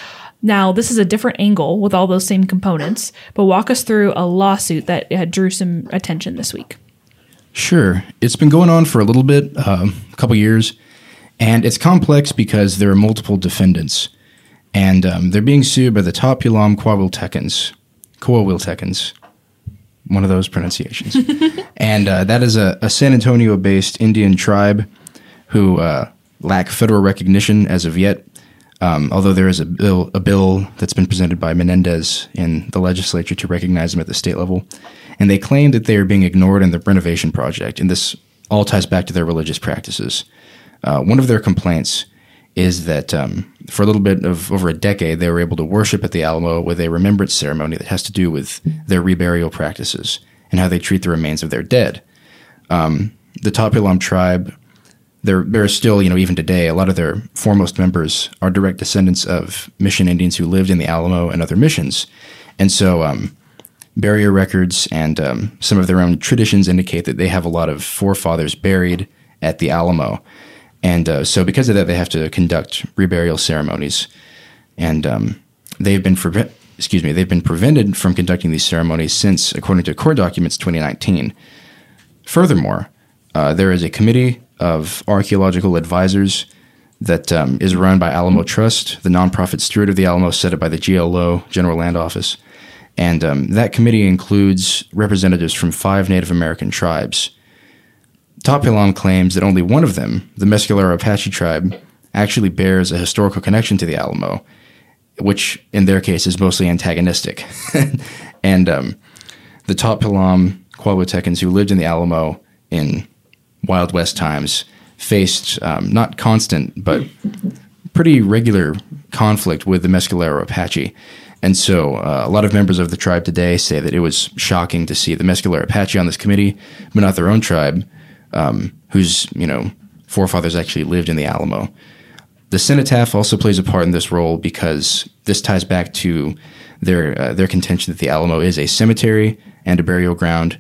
Now, this is a different angle with all those same components, but walk us through a lawsuit that drew some attention this week. Sure. It's been going on for a little bit, um, a couple years. And it's complex because there are multiple defendants. And um, they're being sued by the Tap Pilam Coahuiltecans. Coahuiltecans. One of those pronunciations. and uh, that is a, a San Antonio based Indian tribe who uh, lack federal recognition as of yet. Um, although there is a bill, a bill that's been presented by Menendez in the legislature to recognize them at the state level. And they claim that they are being ignored in the renovation project. And this all ties back to their religious practices. Uh, one of their complaints is that um, for a little bit of over a decade, they were able to worship at the Alamo with a remembrance ceremony that has to do with their reburial practices and how they treat the remains of their dead. Um, the Tap Pilam tribe, there, there are still, you know, even today, a lot of their foremost members are direct descendants of mission Indians who lived in the Alamo and other missions. And so, um, burial records and um, some of their own traditions indicate that they have a lot of forefathers buried at the Alamo. And uh, so, because of that, they have to conduct reburial ceremonies, and um, they've been pre- excuse me they've been prevented from conducting these ceremonies since, according to court documents, 2019. Furthermore, uh, there is a committee of archaeological advisors that um, is run by Alamo Trust, the nonprofit steward of the Alamo, set up by the GLO General Land Office, and um, that committee includes representatives from five Native American tribes. Tap Pilam claims that only one of them, the Mescalero Apache tribe, actually bears a historical connection to the Alamo, which in their case is mostly antagonistic. and um, the Tap Pilam Coahuiltecans who lived in the Alamo in Wild West times faced um, not constant, but pretty regular conflict with the Mescalero Apache. And so uh, a lot of members of the tribe today say that it was shocking to see the Mescalero Apache on this committee, but not their own tribe um, whose you know forefathers actually lived in the Alamo. The cenotaph also plays a part in this role because this ties back to their uh, their contention that the Alamo is a cemetery and a burial ground,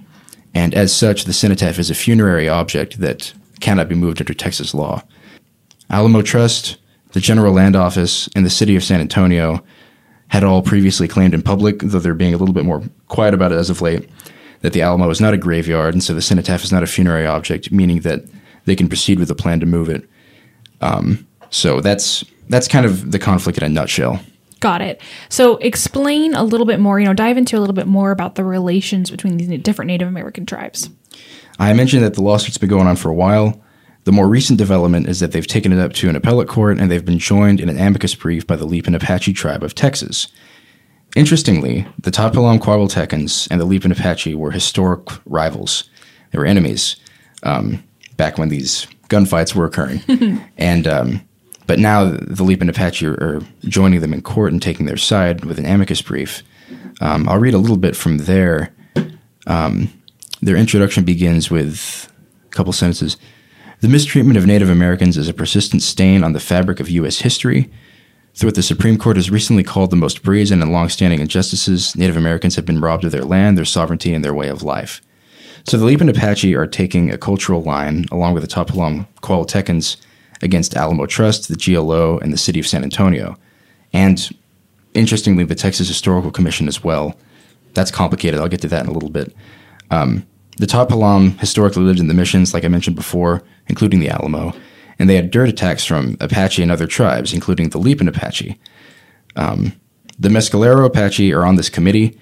and as such, the cenotaph is a funerary object that cannot be moved under Texas law. Alamo Trust, the General Land Office, and the City of San Antonio had all previously claimed in public, though they're being a little bit more quiet about it as of late, that the Alamo is not a graveyard, and so the cenotaph is not a funerary object, meaning that they can proceed with the plan to move it. Um, So that's that's kind of the conflict in a nutshell. Got it. So explain a little bit more, you know, dive into a little bit more about the relations between these different Native American tribes. I mentioned that the lawsuit's been going on for a while. The more recent development is that they've taken it up to an appellate court and they've been joined in an amicus brief by the Lipan Apache tribe of Texas. Interestingly, the Tapalam Coahuiltecans and the Lipan Apache were historic rivals. They were enemies um, back when these gunfights were occurring. and um, but now the Lipan Apache are, are, joining them in court and taking their side with an amicus brief. Um, I'll read a little bit from there. Um, their introduction begins with a couple sentences. The mistreatment of Native Americans is a persistent stain on the fabric of U.S. history. Through what the Supreme Court has recently called the most brazen and long-standing injustices, Native Americans have been robbed of their land, their sovereignty, and their way of life. So the Lipan Apache are taking a cultural line, along with the Tapalam Coahuiltecans, against Alamo Trust, the GLO, and the city of San Antonio. And interestingly, the Texas Historical Commission as well. That's complicated. I'll get to that in a little bit. Um, the Tap Pilam historically lived in the missions, like I mentioned before, including the Alamo, and they had dirt attacks from Apache and other tribes, including the Lipan Apache. Um, the Mescalero Apache are on this committee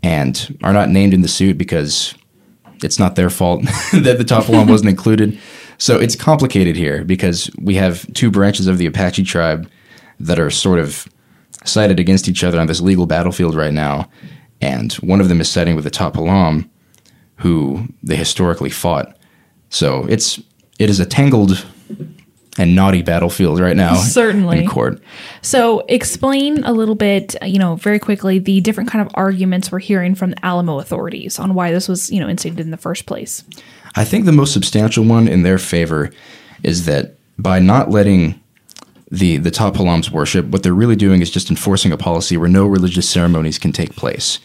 and are not named in the suit because it's not their fault that the Tap Pilam wasn't included. So it's complicated here because we have two branches of the Apache tribe that are sort of sided against each other on this legal battlefield right now. And one of them is siding with the Tap Pilam, who they historically fought. So it's it is a tangled and naughty battlefield right now. Certainly. In court. So explain a little bit, you know, very quickly the different kind of arguments we're hearing from the Alamo authorities on why this was, you know, instituted in the first place. I think the most substantial one in their favor is that by not letting the the Tap Pilams worship, what they're really doing is just enforcing a policy where no religious ceremonies can take place.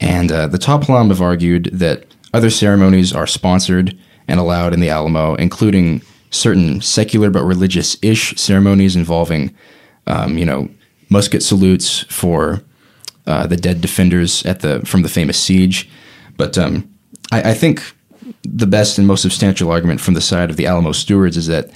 And uh, the Tap Pilam have argued that other ceremonies are sponsored and allowed in the Alamo, including certain secular but religious-ish ceremonies involving, um, you know, musket salutes for uh, the dead defenders at the from the famous siege. But um, I, I think the best and most substantial argument from the side of the Alamo stewards is that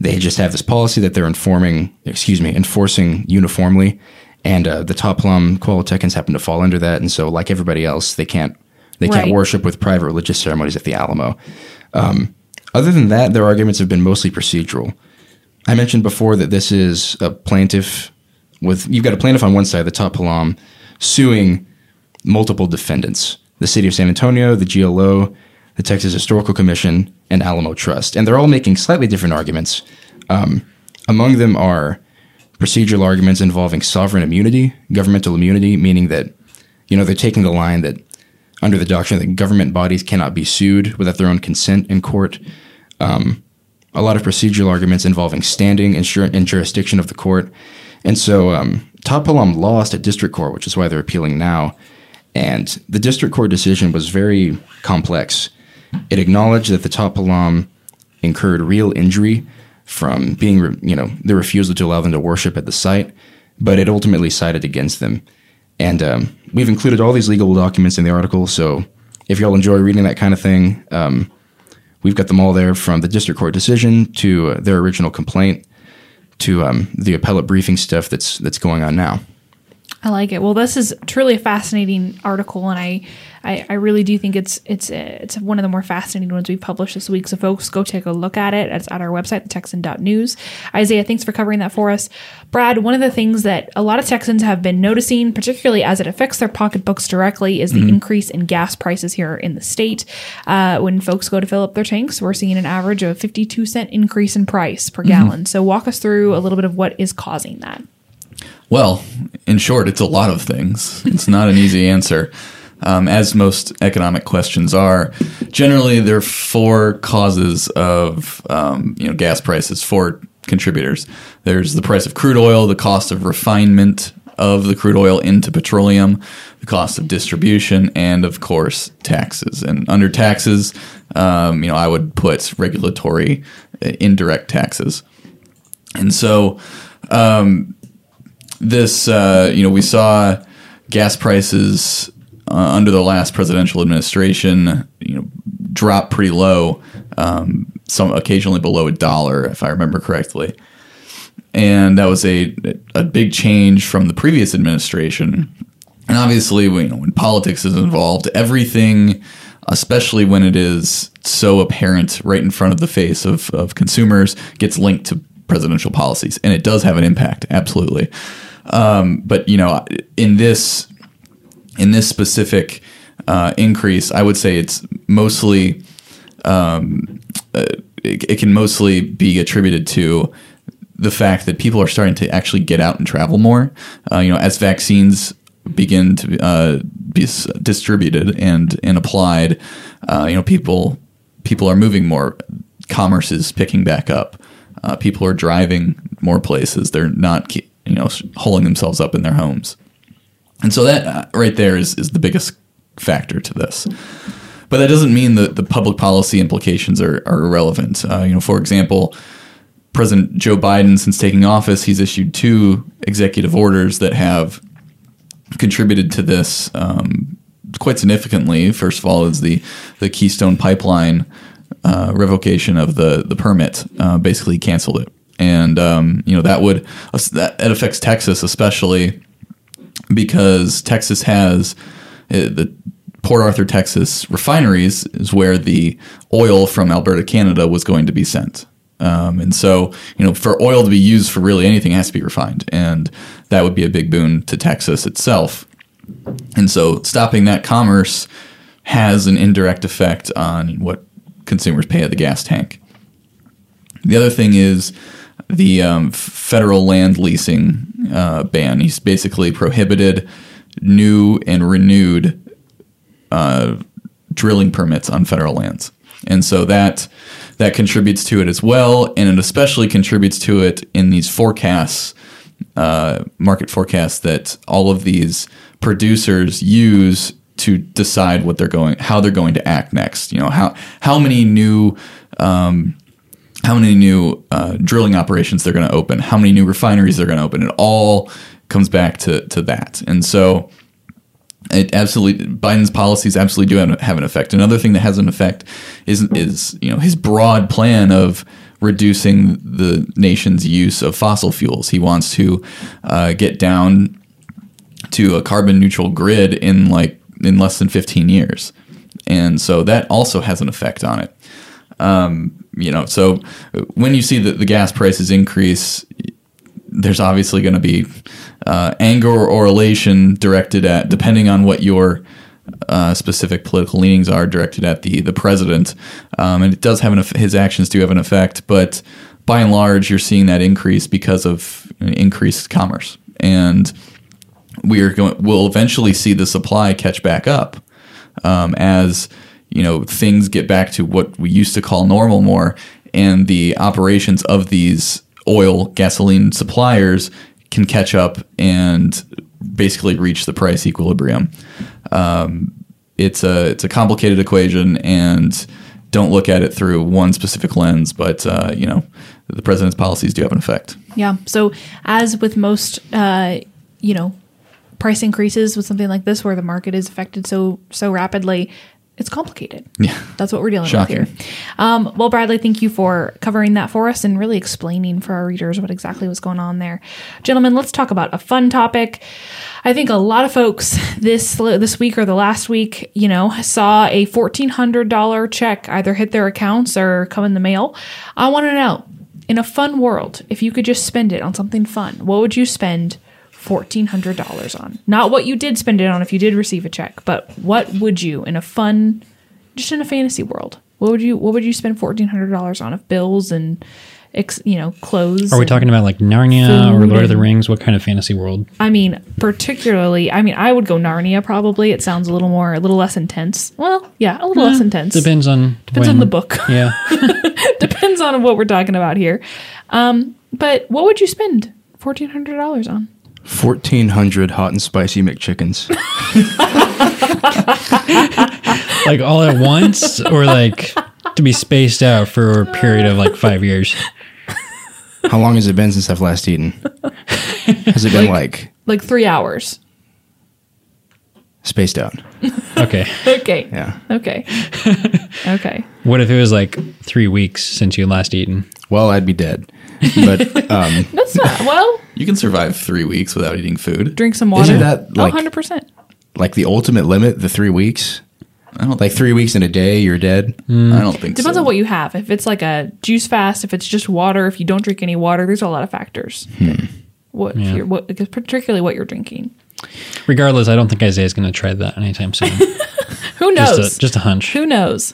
they just have this policy that they're informing, excuse me, enforcing uniformly, and uh, the Tapalam Coahuiltecans happen to fall under that, and so like everybody else, they can't they can't worship with private religious ceremonies at the Alamo. Um, other than that, their arguments have been mostly procedural. I mentioned before that this is a plaintiff with you've got a plaintiff on one side, the Tap Pilam, suing multiple defendants: the city of San Antonio, the GLO, the Texas Historical Commission, and Alamo Trust, and they're all making slightly different arguments. Um, among them are procedural arguments involving sovereign immunity, governmental immunity, meaning that you know they're taking the line that under the doctrine that government bodies cannot be sued without their own consent in court. Um, a lot of procedural arguments involving standing and, and jurisdiction of the court. And so um, Tap Pilam lost at district court, which is why they're appealing now. And the district court decision was very complex. It acknowledged that the Tap Pilam incurred real injury from being, you know, the refusal to allow them to worship at the site, but it ultimately sided against them. And um, we've included all these legal documents in the article. So if y'all enjoy reading that kind of thing, um, we've got them all there from the district court decision to uh, their original complaint to um, the appellate briefing stuff that's that's going on now. I like it. Well, this is truly a fascinating article, and I, I, I really do think it's it's it's one of the more fascinating ones we've published this week. So, folks, go take a look at it. It's at our website, thetexan.news. Isaiah, thanks for covering that for us. Brad, one of the things that a lot of Texans have been noticing, particularly as it affects their pocketbooks directly, is the increase in gas prices here in the state. Uh, when folks go to fill up their tanks, we're seeing an average of 52 cent increase in price per gallon. So, walk us through a little bit of what is causing that. Well, in short, it's a lot of things. It's not an easy answer. Um, as most economic questions are, generally there are four causes of um, you know gas prices, four contributors. There's the price of crude oil, the cost of refinement of the crude oil into petroleum, the cost of distribution, and of course taxes. And under taxes, um, you know, I would put regulatory uh, indirect taxes. And so um, this, uh, you know, we saw gas prices uh, under the last presidential administration, you know, drop pretty low, um, some occasionally below a dollar, if I remember correctly. and that was a a big change from the previous administration. And obviously, you know, when politics is involved, everything, especially when it is so apparent right in front of the face of, of consumers, gets linked to presidential policies, and it does have an impact, absolutely. Um, but you know, in this in this specific uh, increase, I would say it's mostly um, uh, it, it can mostly be attributed to the fact that people are starting to actually get out and travel more. Uh, you know, as vaccines begin to uh, be distributed and and applied, uh, you know, people people are moving more. Commerce is picking back up. Uh, people are driving more places. They're not, you know, holding themselves up in their homes. And so that uh, right there is, is the biggest factor to this. But that doesn't mean that the public policy implications are, are irrelevant. Uh, you know, for example, President Joe Biden, since taking office, he's issued two executive orders that have contributed to this um, quite significantly. First of all, is the the Keystone Pipeline uh, revocation of the the permit, uh, basically canceled it, and um, you know that would that, that affects Texas especially because Texas has uh, the Port Arthur, Texas refineries is where the oil from Alberta, Canada was going to be sent. Um, and so, you know, for oil to be used for really anything, it has to be refined. And that would be a big boon to Texas itself. And so, stopping that commerce has an indirect effect on what consumers pay at the gas tank. The other thing is the um, federal land leasing uh, ban. He's basically prohibited new and renewed uh, drilling permits on federal lands, and so that that contributes to it as well, and it especially contributes to it in these forecasts, uh, market forecasts that all of these producers use to decide what they're going, how they're going to act next. You know how how many new um, how many new uh, drilling operations they're going to open, how many new refineries they're going to open. It all comes back to to that, and so it absolutely Biden's policies absolutely do have, an effect. Another thing that has an effect is is you know his broad plan of reducing the nation's use of fossil fuels. He wants to uh, get down to a carbon neutral grid in like in less than 15 years. And so that also has an effect on it. Um, you know, so when you see that the gas prices increase, there's obviously going to be uh, anger or elation directed at, depending on what your uh, specific political leanings are, directed at the the president. Um, and it does have an his actions do have an effect, but by and large, you're seeing that increase because of increased commerce and we are going we'll eventually see the supply catch back up um, as you know things get back to what we used to call normal more and the operations of these oil gasoline suppliers can catch up and basically reach the price equilibrium um, it's a it's a complicated equation and don't look at it through one specific lens but uh, you know the president's policies do have an effect Yeah. So, as with most, uh, you know, price increases with something like this, where the market is affected so so rapidly, it's complicated. Yeah. That's what we're dealing Shocking. with here. Um, well, Bradley, thank you for covering that for us and really explaining for our readers what exactly was going on there. Gentlemen, let's talk about a fun topic. I think a lot of folks this this week or the last week, you know, saw a fourteen hundred dollar check either hit their accounts or come in the mail. I want to know, in a fun world, if you could just spend it on something fun, what would you spend fourteen hundred dollars on? Not what you did spend it on if you did receive a check, but what would you in a fun, just in a fantasy world, what would you what would you spend fourteen hundred dollars on of bills and, ex, you know, clothes? Are we talking about like Narnia or Lord of the Rings? What kind of fantasy world? I mean, particularly, I mean, I would go Narnia probably. It sounds a little more, a little less intense. Well, yeah, a little less intense. Depends on Depends when- on the book. Yeah, Depends on what we're talking about here. Um, but what would you spend fourteen hundred dollars on? Fourteen hundred hot and spicy McChickens. like all at once, or like to be spaced out for a period of like five years. How long has it been since I've last eaten? Has it been like, Like three hours. spaced out? Okay. Okay. Yeah. Okay. okay. What if it was like three weeks since you last eaten? Well, I'd be dead. But um, That's not well. You can survive three weeks without eating food. Drink some water. Isn't that like- 100 percent? like the ultimate limit, the three weeks. I don't Like three weeks in a day, you're dead. I don't think so. Depends so. on what you have. If it's like a juice fast, if it's just water, if you don't drink any water, there's a lot of factors. What, if you're, what particularly what you're drinking. Regardless, I don't think Isaiah's going to try that anytime soon. Who knows? just, a, just a hunch. Who knows?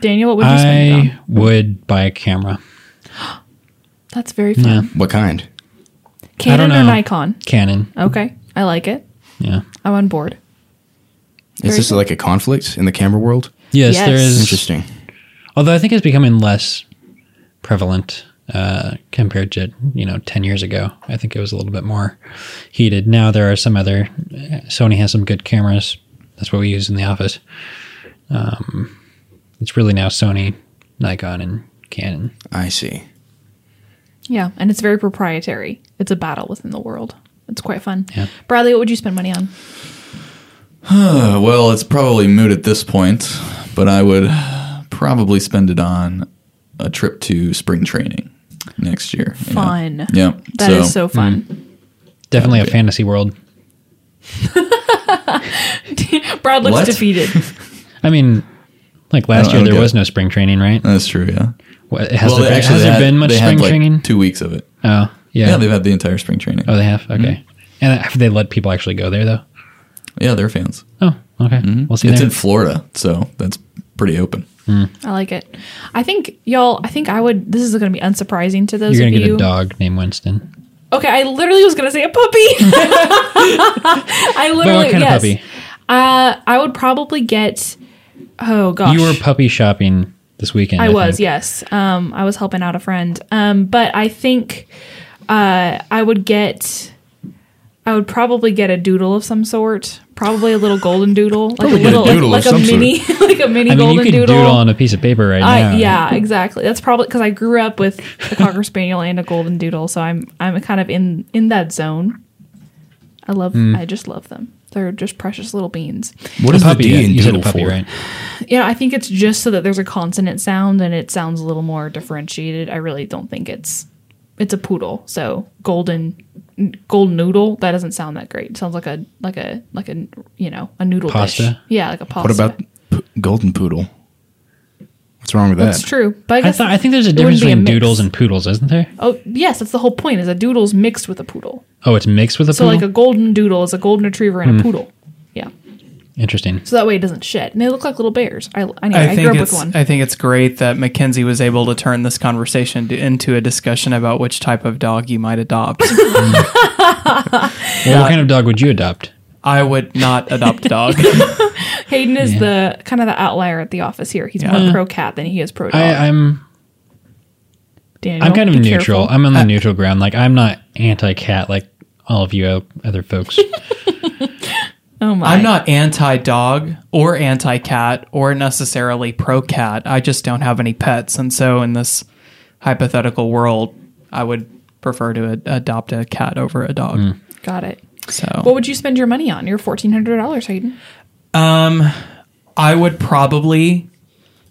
Daniel, what would you spend it I on? would buy a camera. That's very fun. Yeah. What kind? Canon know. or Nikon? Canon. Okay, I like it. Yeah. I'm on board. Is Very this cool. like a conflict in the camera world? Yes, Yes. there is. Interesting. Although I think it's becoming less prevalent uh, compared to you know ten years ago. I think it was a little bit more heated. Now there are some other. Sony has some good cameras. That's what we use in the office. Um, it's really now Sony, Nikon, and Canon. I see. Yeah, and it's very proprietary. It's a battle within the world. It's quite fun. Yeah. Bradley, what would you spend money on? Well, it's probably moot at this point, but I would probably spend it on a trip to spring training next year. Yeah. Fun. Yeah. That is so fun. Mm-hmm. Definitely a Okay. fantasy world. Brad looks What? defeated. I mean, like last I year there was it. no spring training, right? That's true. Yeah. What, has Well, there, they- actually, has they there had- been much they had, spring like, training? Two weeks of it. Oh, yeah. Yeah, they've had the entire spring training. oh, they have. Okay. Mm-hmm. And have they let people actually go there though? Yeah, they're fans. Oh, okay. Mm-hmm. We'll see. It's there. in Florida, so that's pretty open. Hmm. I like it. I think y'all. I think I would. This is going to be unsurprising to those You're of gonna get you. a dog named Winston. Okay, I literally was going to say a puppy. I But literally what kind yes. of puppy? Uh, I would probably get. Oh gosh, You were puppy shopping this weekend. I was, think. yes. Um, I was helping out a friend. Um, but I think uh, I would get. I would probably get a doodle of some sort. Probably a little golden doodle, like a a little, doodle like, like a mini, like a mini I mean, golden you could doodle. doodle. on a piece of paper right I, now. yeah, exactly. That's probably because I grew up with a cocker spaniel and a golden doodle, so I'm I'm kind of in in that zone. I love. Hmm. I just love them. They're just precious little beans. What A the puppy. D in you said a doodle puppy, for? right? Yeah, I think it's just so that there's a consonant sound and it sounds a little more differentiated. I really don't think it's it's a poodle. So golden golden noodle that doesn't sound that great. It sounds like a like a like a you know a noodle Pasta? dish. Yeah, like a pasta. What about p- golden poodle? What's wrong with That's that? That's true. But I I thought I think there's a difference wouldn't be between a mix. doodles and poodles, isn't there? oh yes, that's the whole point. Is a doodle's mixed with a poodle. Oh, it's mixed with a So poodle. like a golden doodle is a golden retriever Hmm. and a poodle. Yeah. Interesting. So that way it doesn't shed, and they look like little bears. I anyway, I, I grew think up with it's one. I think it's great that Mackenzie was able to turn this conversation to, into a discussion about which type of dog you might adopt. Well, what kind of dog would you adopt? I would not adopt a dog. Hayden is the kind of the outlier at the office here. He's more pro cat than he is pro dog. I, I'm Daniel, I'm kind of be neutral. careful. I'm on the neutral ground. Like I'm not anti-cat like all of you other folks. oh my! I'm not anti dog or anti cat or necessarily pro cat. I just don't have any pets. And so in this hypothetical world, I would prefer to ad- adopt a cat over a dog. Hmm. Got it. So What would you spend your money on? Your fourteen hundred dollars, Hayden. Um, I would probably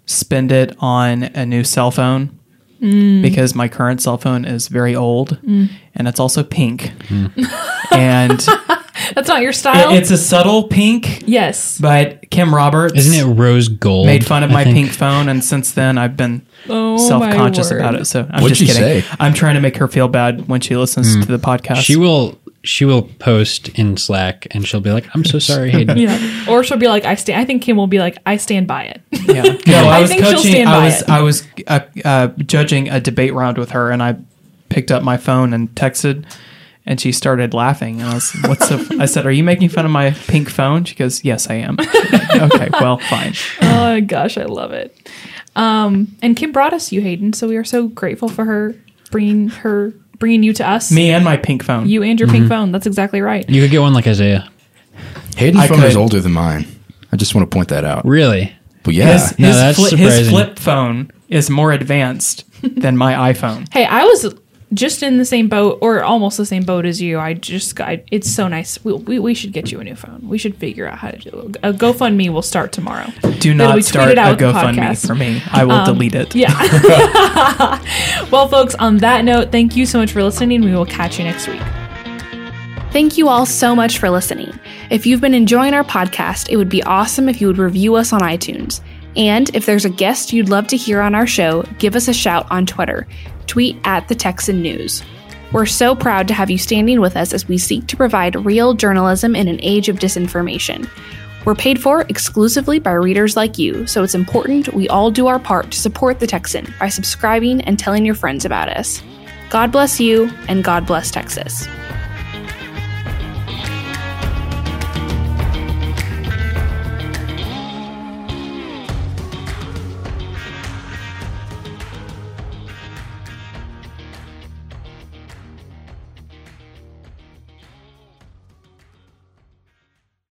spend it on a new cell phone mm. because my current cell phone is very old mm. and it's also pink. Mm. and That's not your style. it- it's a subtle pink, yes. but Kim Roberts Isn't it rose gold? made fun of I my think? pink phone, and since then I've been Oh, self-conscious about it. So I'm What'd just kidding. say? I'm trying to make her feel bad when she listens to the podcast. She will. She will post in Slack and she'll be like, "I'm so sorry, Hayden." Yeah. Or she'll be like, I stand. I think Kim will be like, I stand by it. Yeah. No, I, I was think she'll coaching. stand I by was it. I was uh, uh, judging a debate round with her, and I picked up my phone and texted, and she started laughing. And I was, "What's the?" I said, "Are you making fun of my pink phone?" She goes, "Yes, I am." okay, well, fine. oh gosh, I love it. Um, and Kim brought us you, Hayden. So we are so grateful for her bringing her bringing you to us. Me and my pink phone. You and your pink mm-hmm. phone. That's exactly right. You could get one like Isaiah. Hayden's I phone is could. older than mine. I just want to point that out. Really? But yeah, his No, his, that's fli- his surprising. flip phone is more advanced than my iPhone. Hey, I was just in the same boat or almost the same boat as you. I just got. It's so nice. We, we, we should get you a new phone. We should figure out how to do it. A GoFundMe will start tomorrow. Do not start tweeted out a GoFundMe for me. I will um, delete it. Yeah. well, folks, on that note, thank you so much for listening. We will catch you next week. Thank you all so much for listening. If you've been enjoying our podcast, it would be awesome if you would review us on iTunes. And if there's a guest you'd love to hear on our show, give us a shout on Twitter. Tweet at the Texan News. We're so proud to have you standing with us as we seek to provide real journalism in an age of disinformation. We're paid for exclusively by readers like you, so it's important we all do our part to support the Texan by subscribing and telling your friends about us. God bless you, and God bless Texas.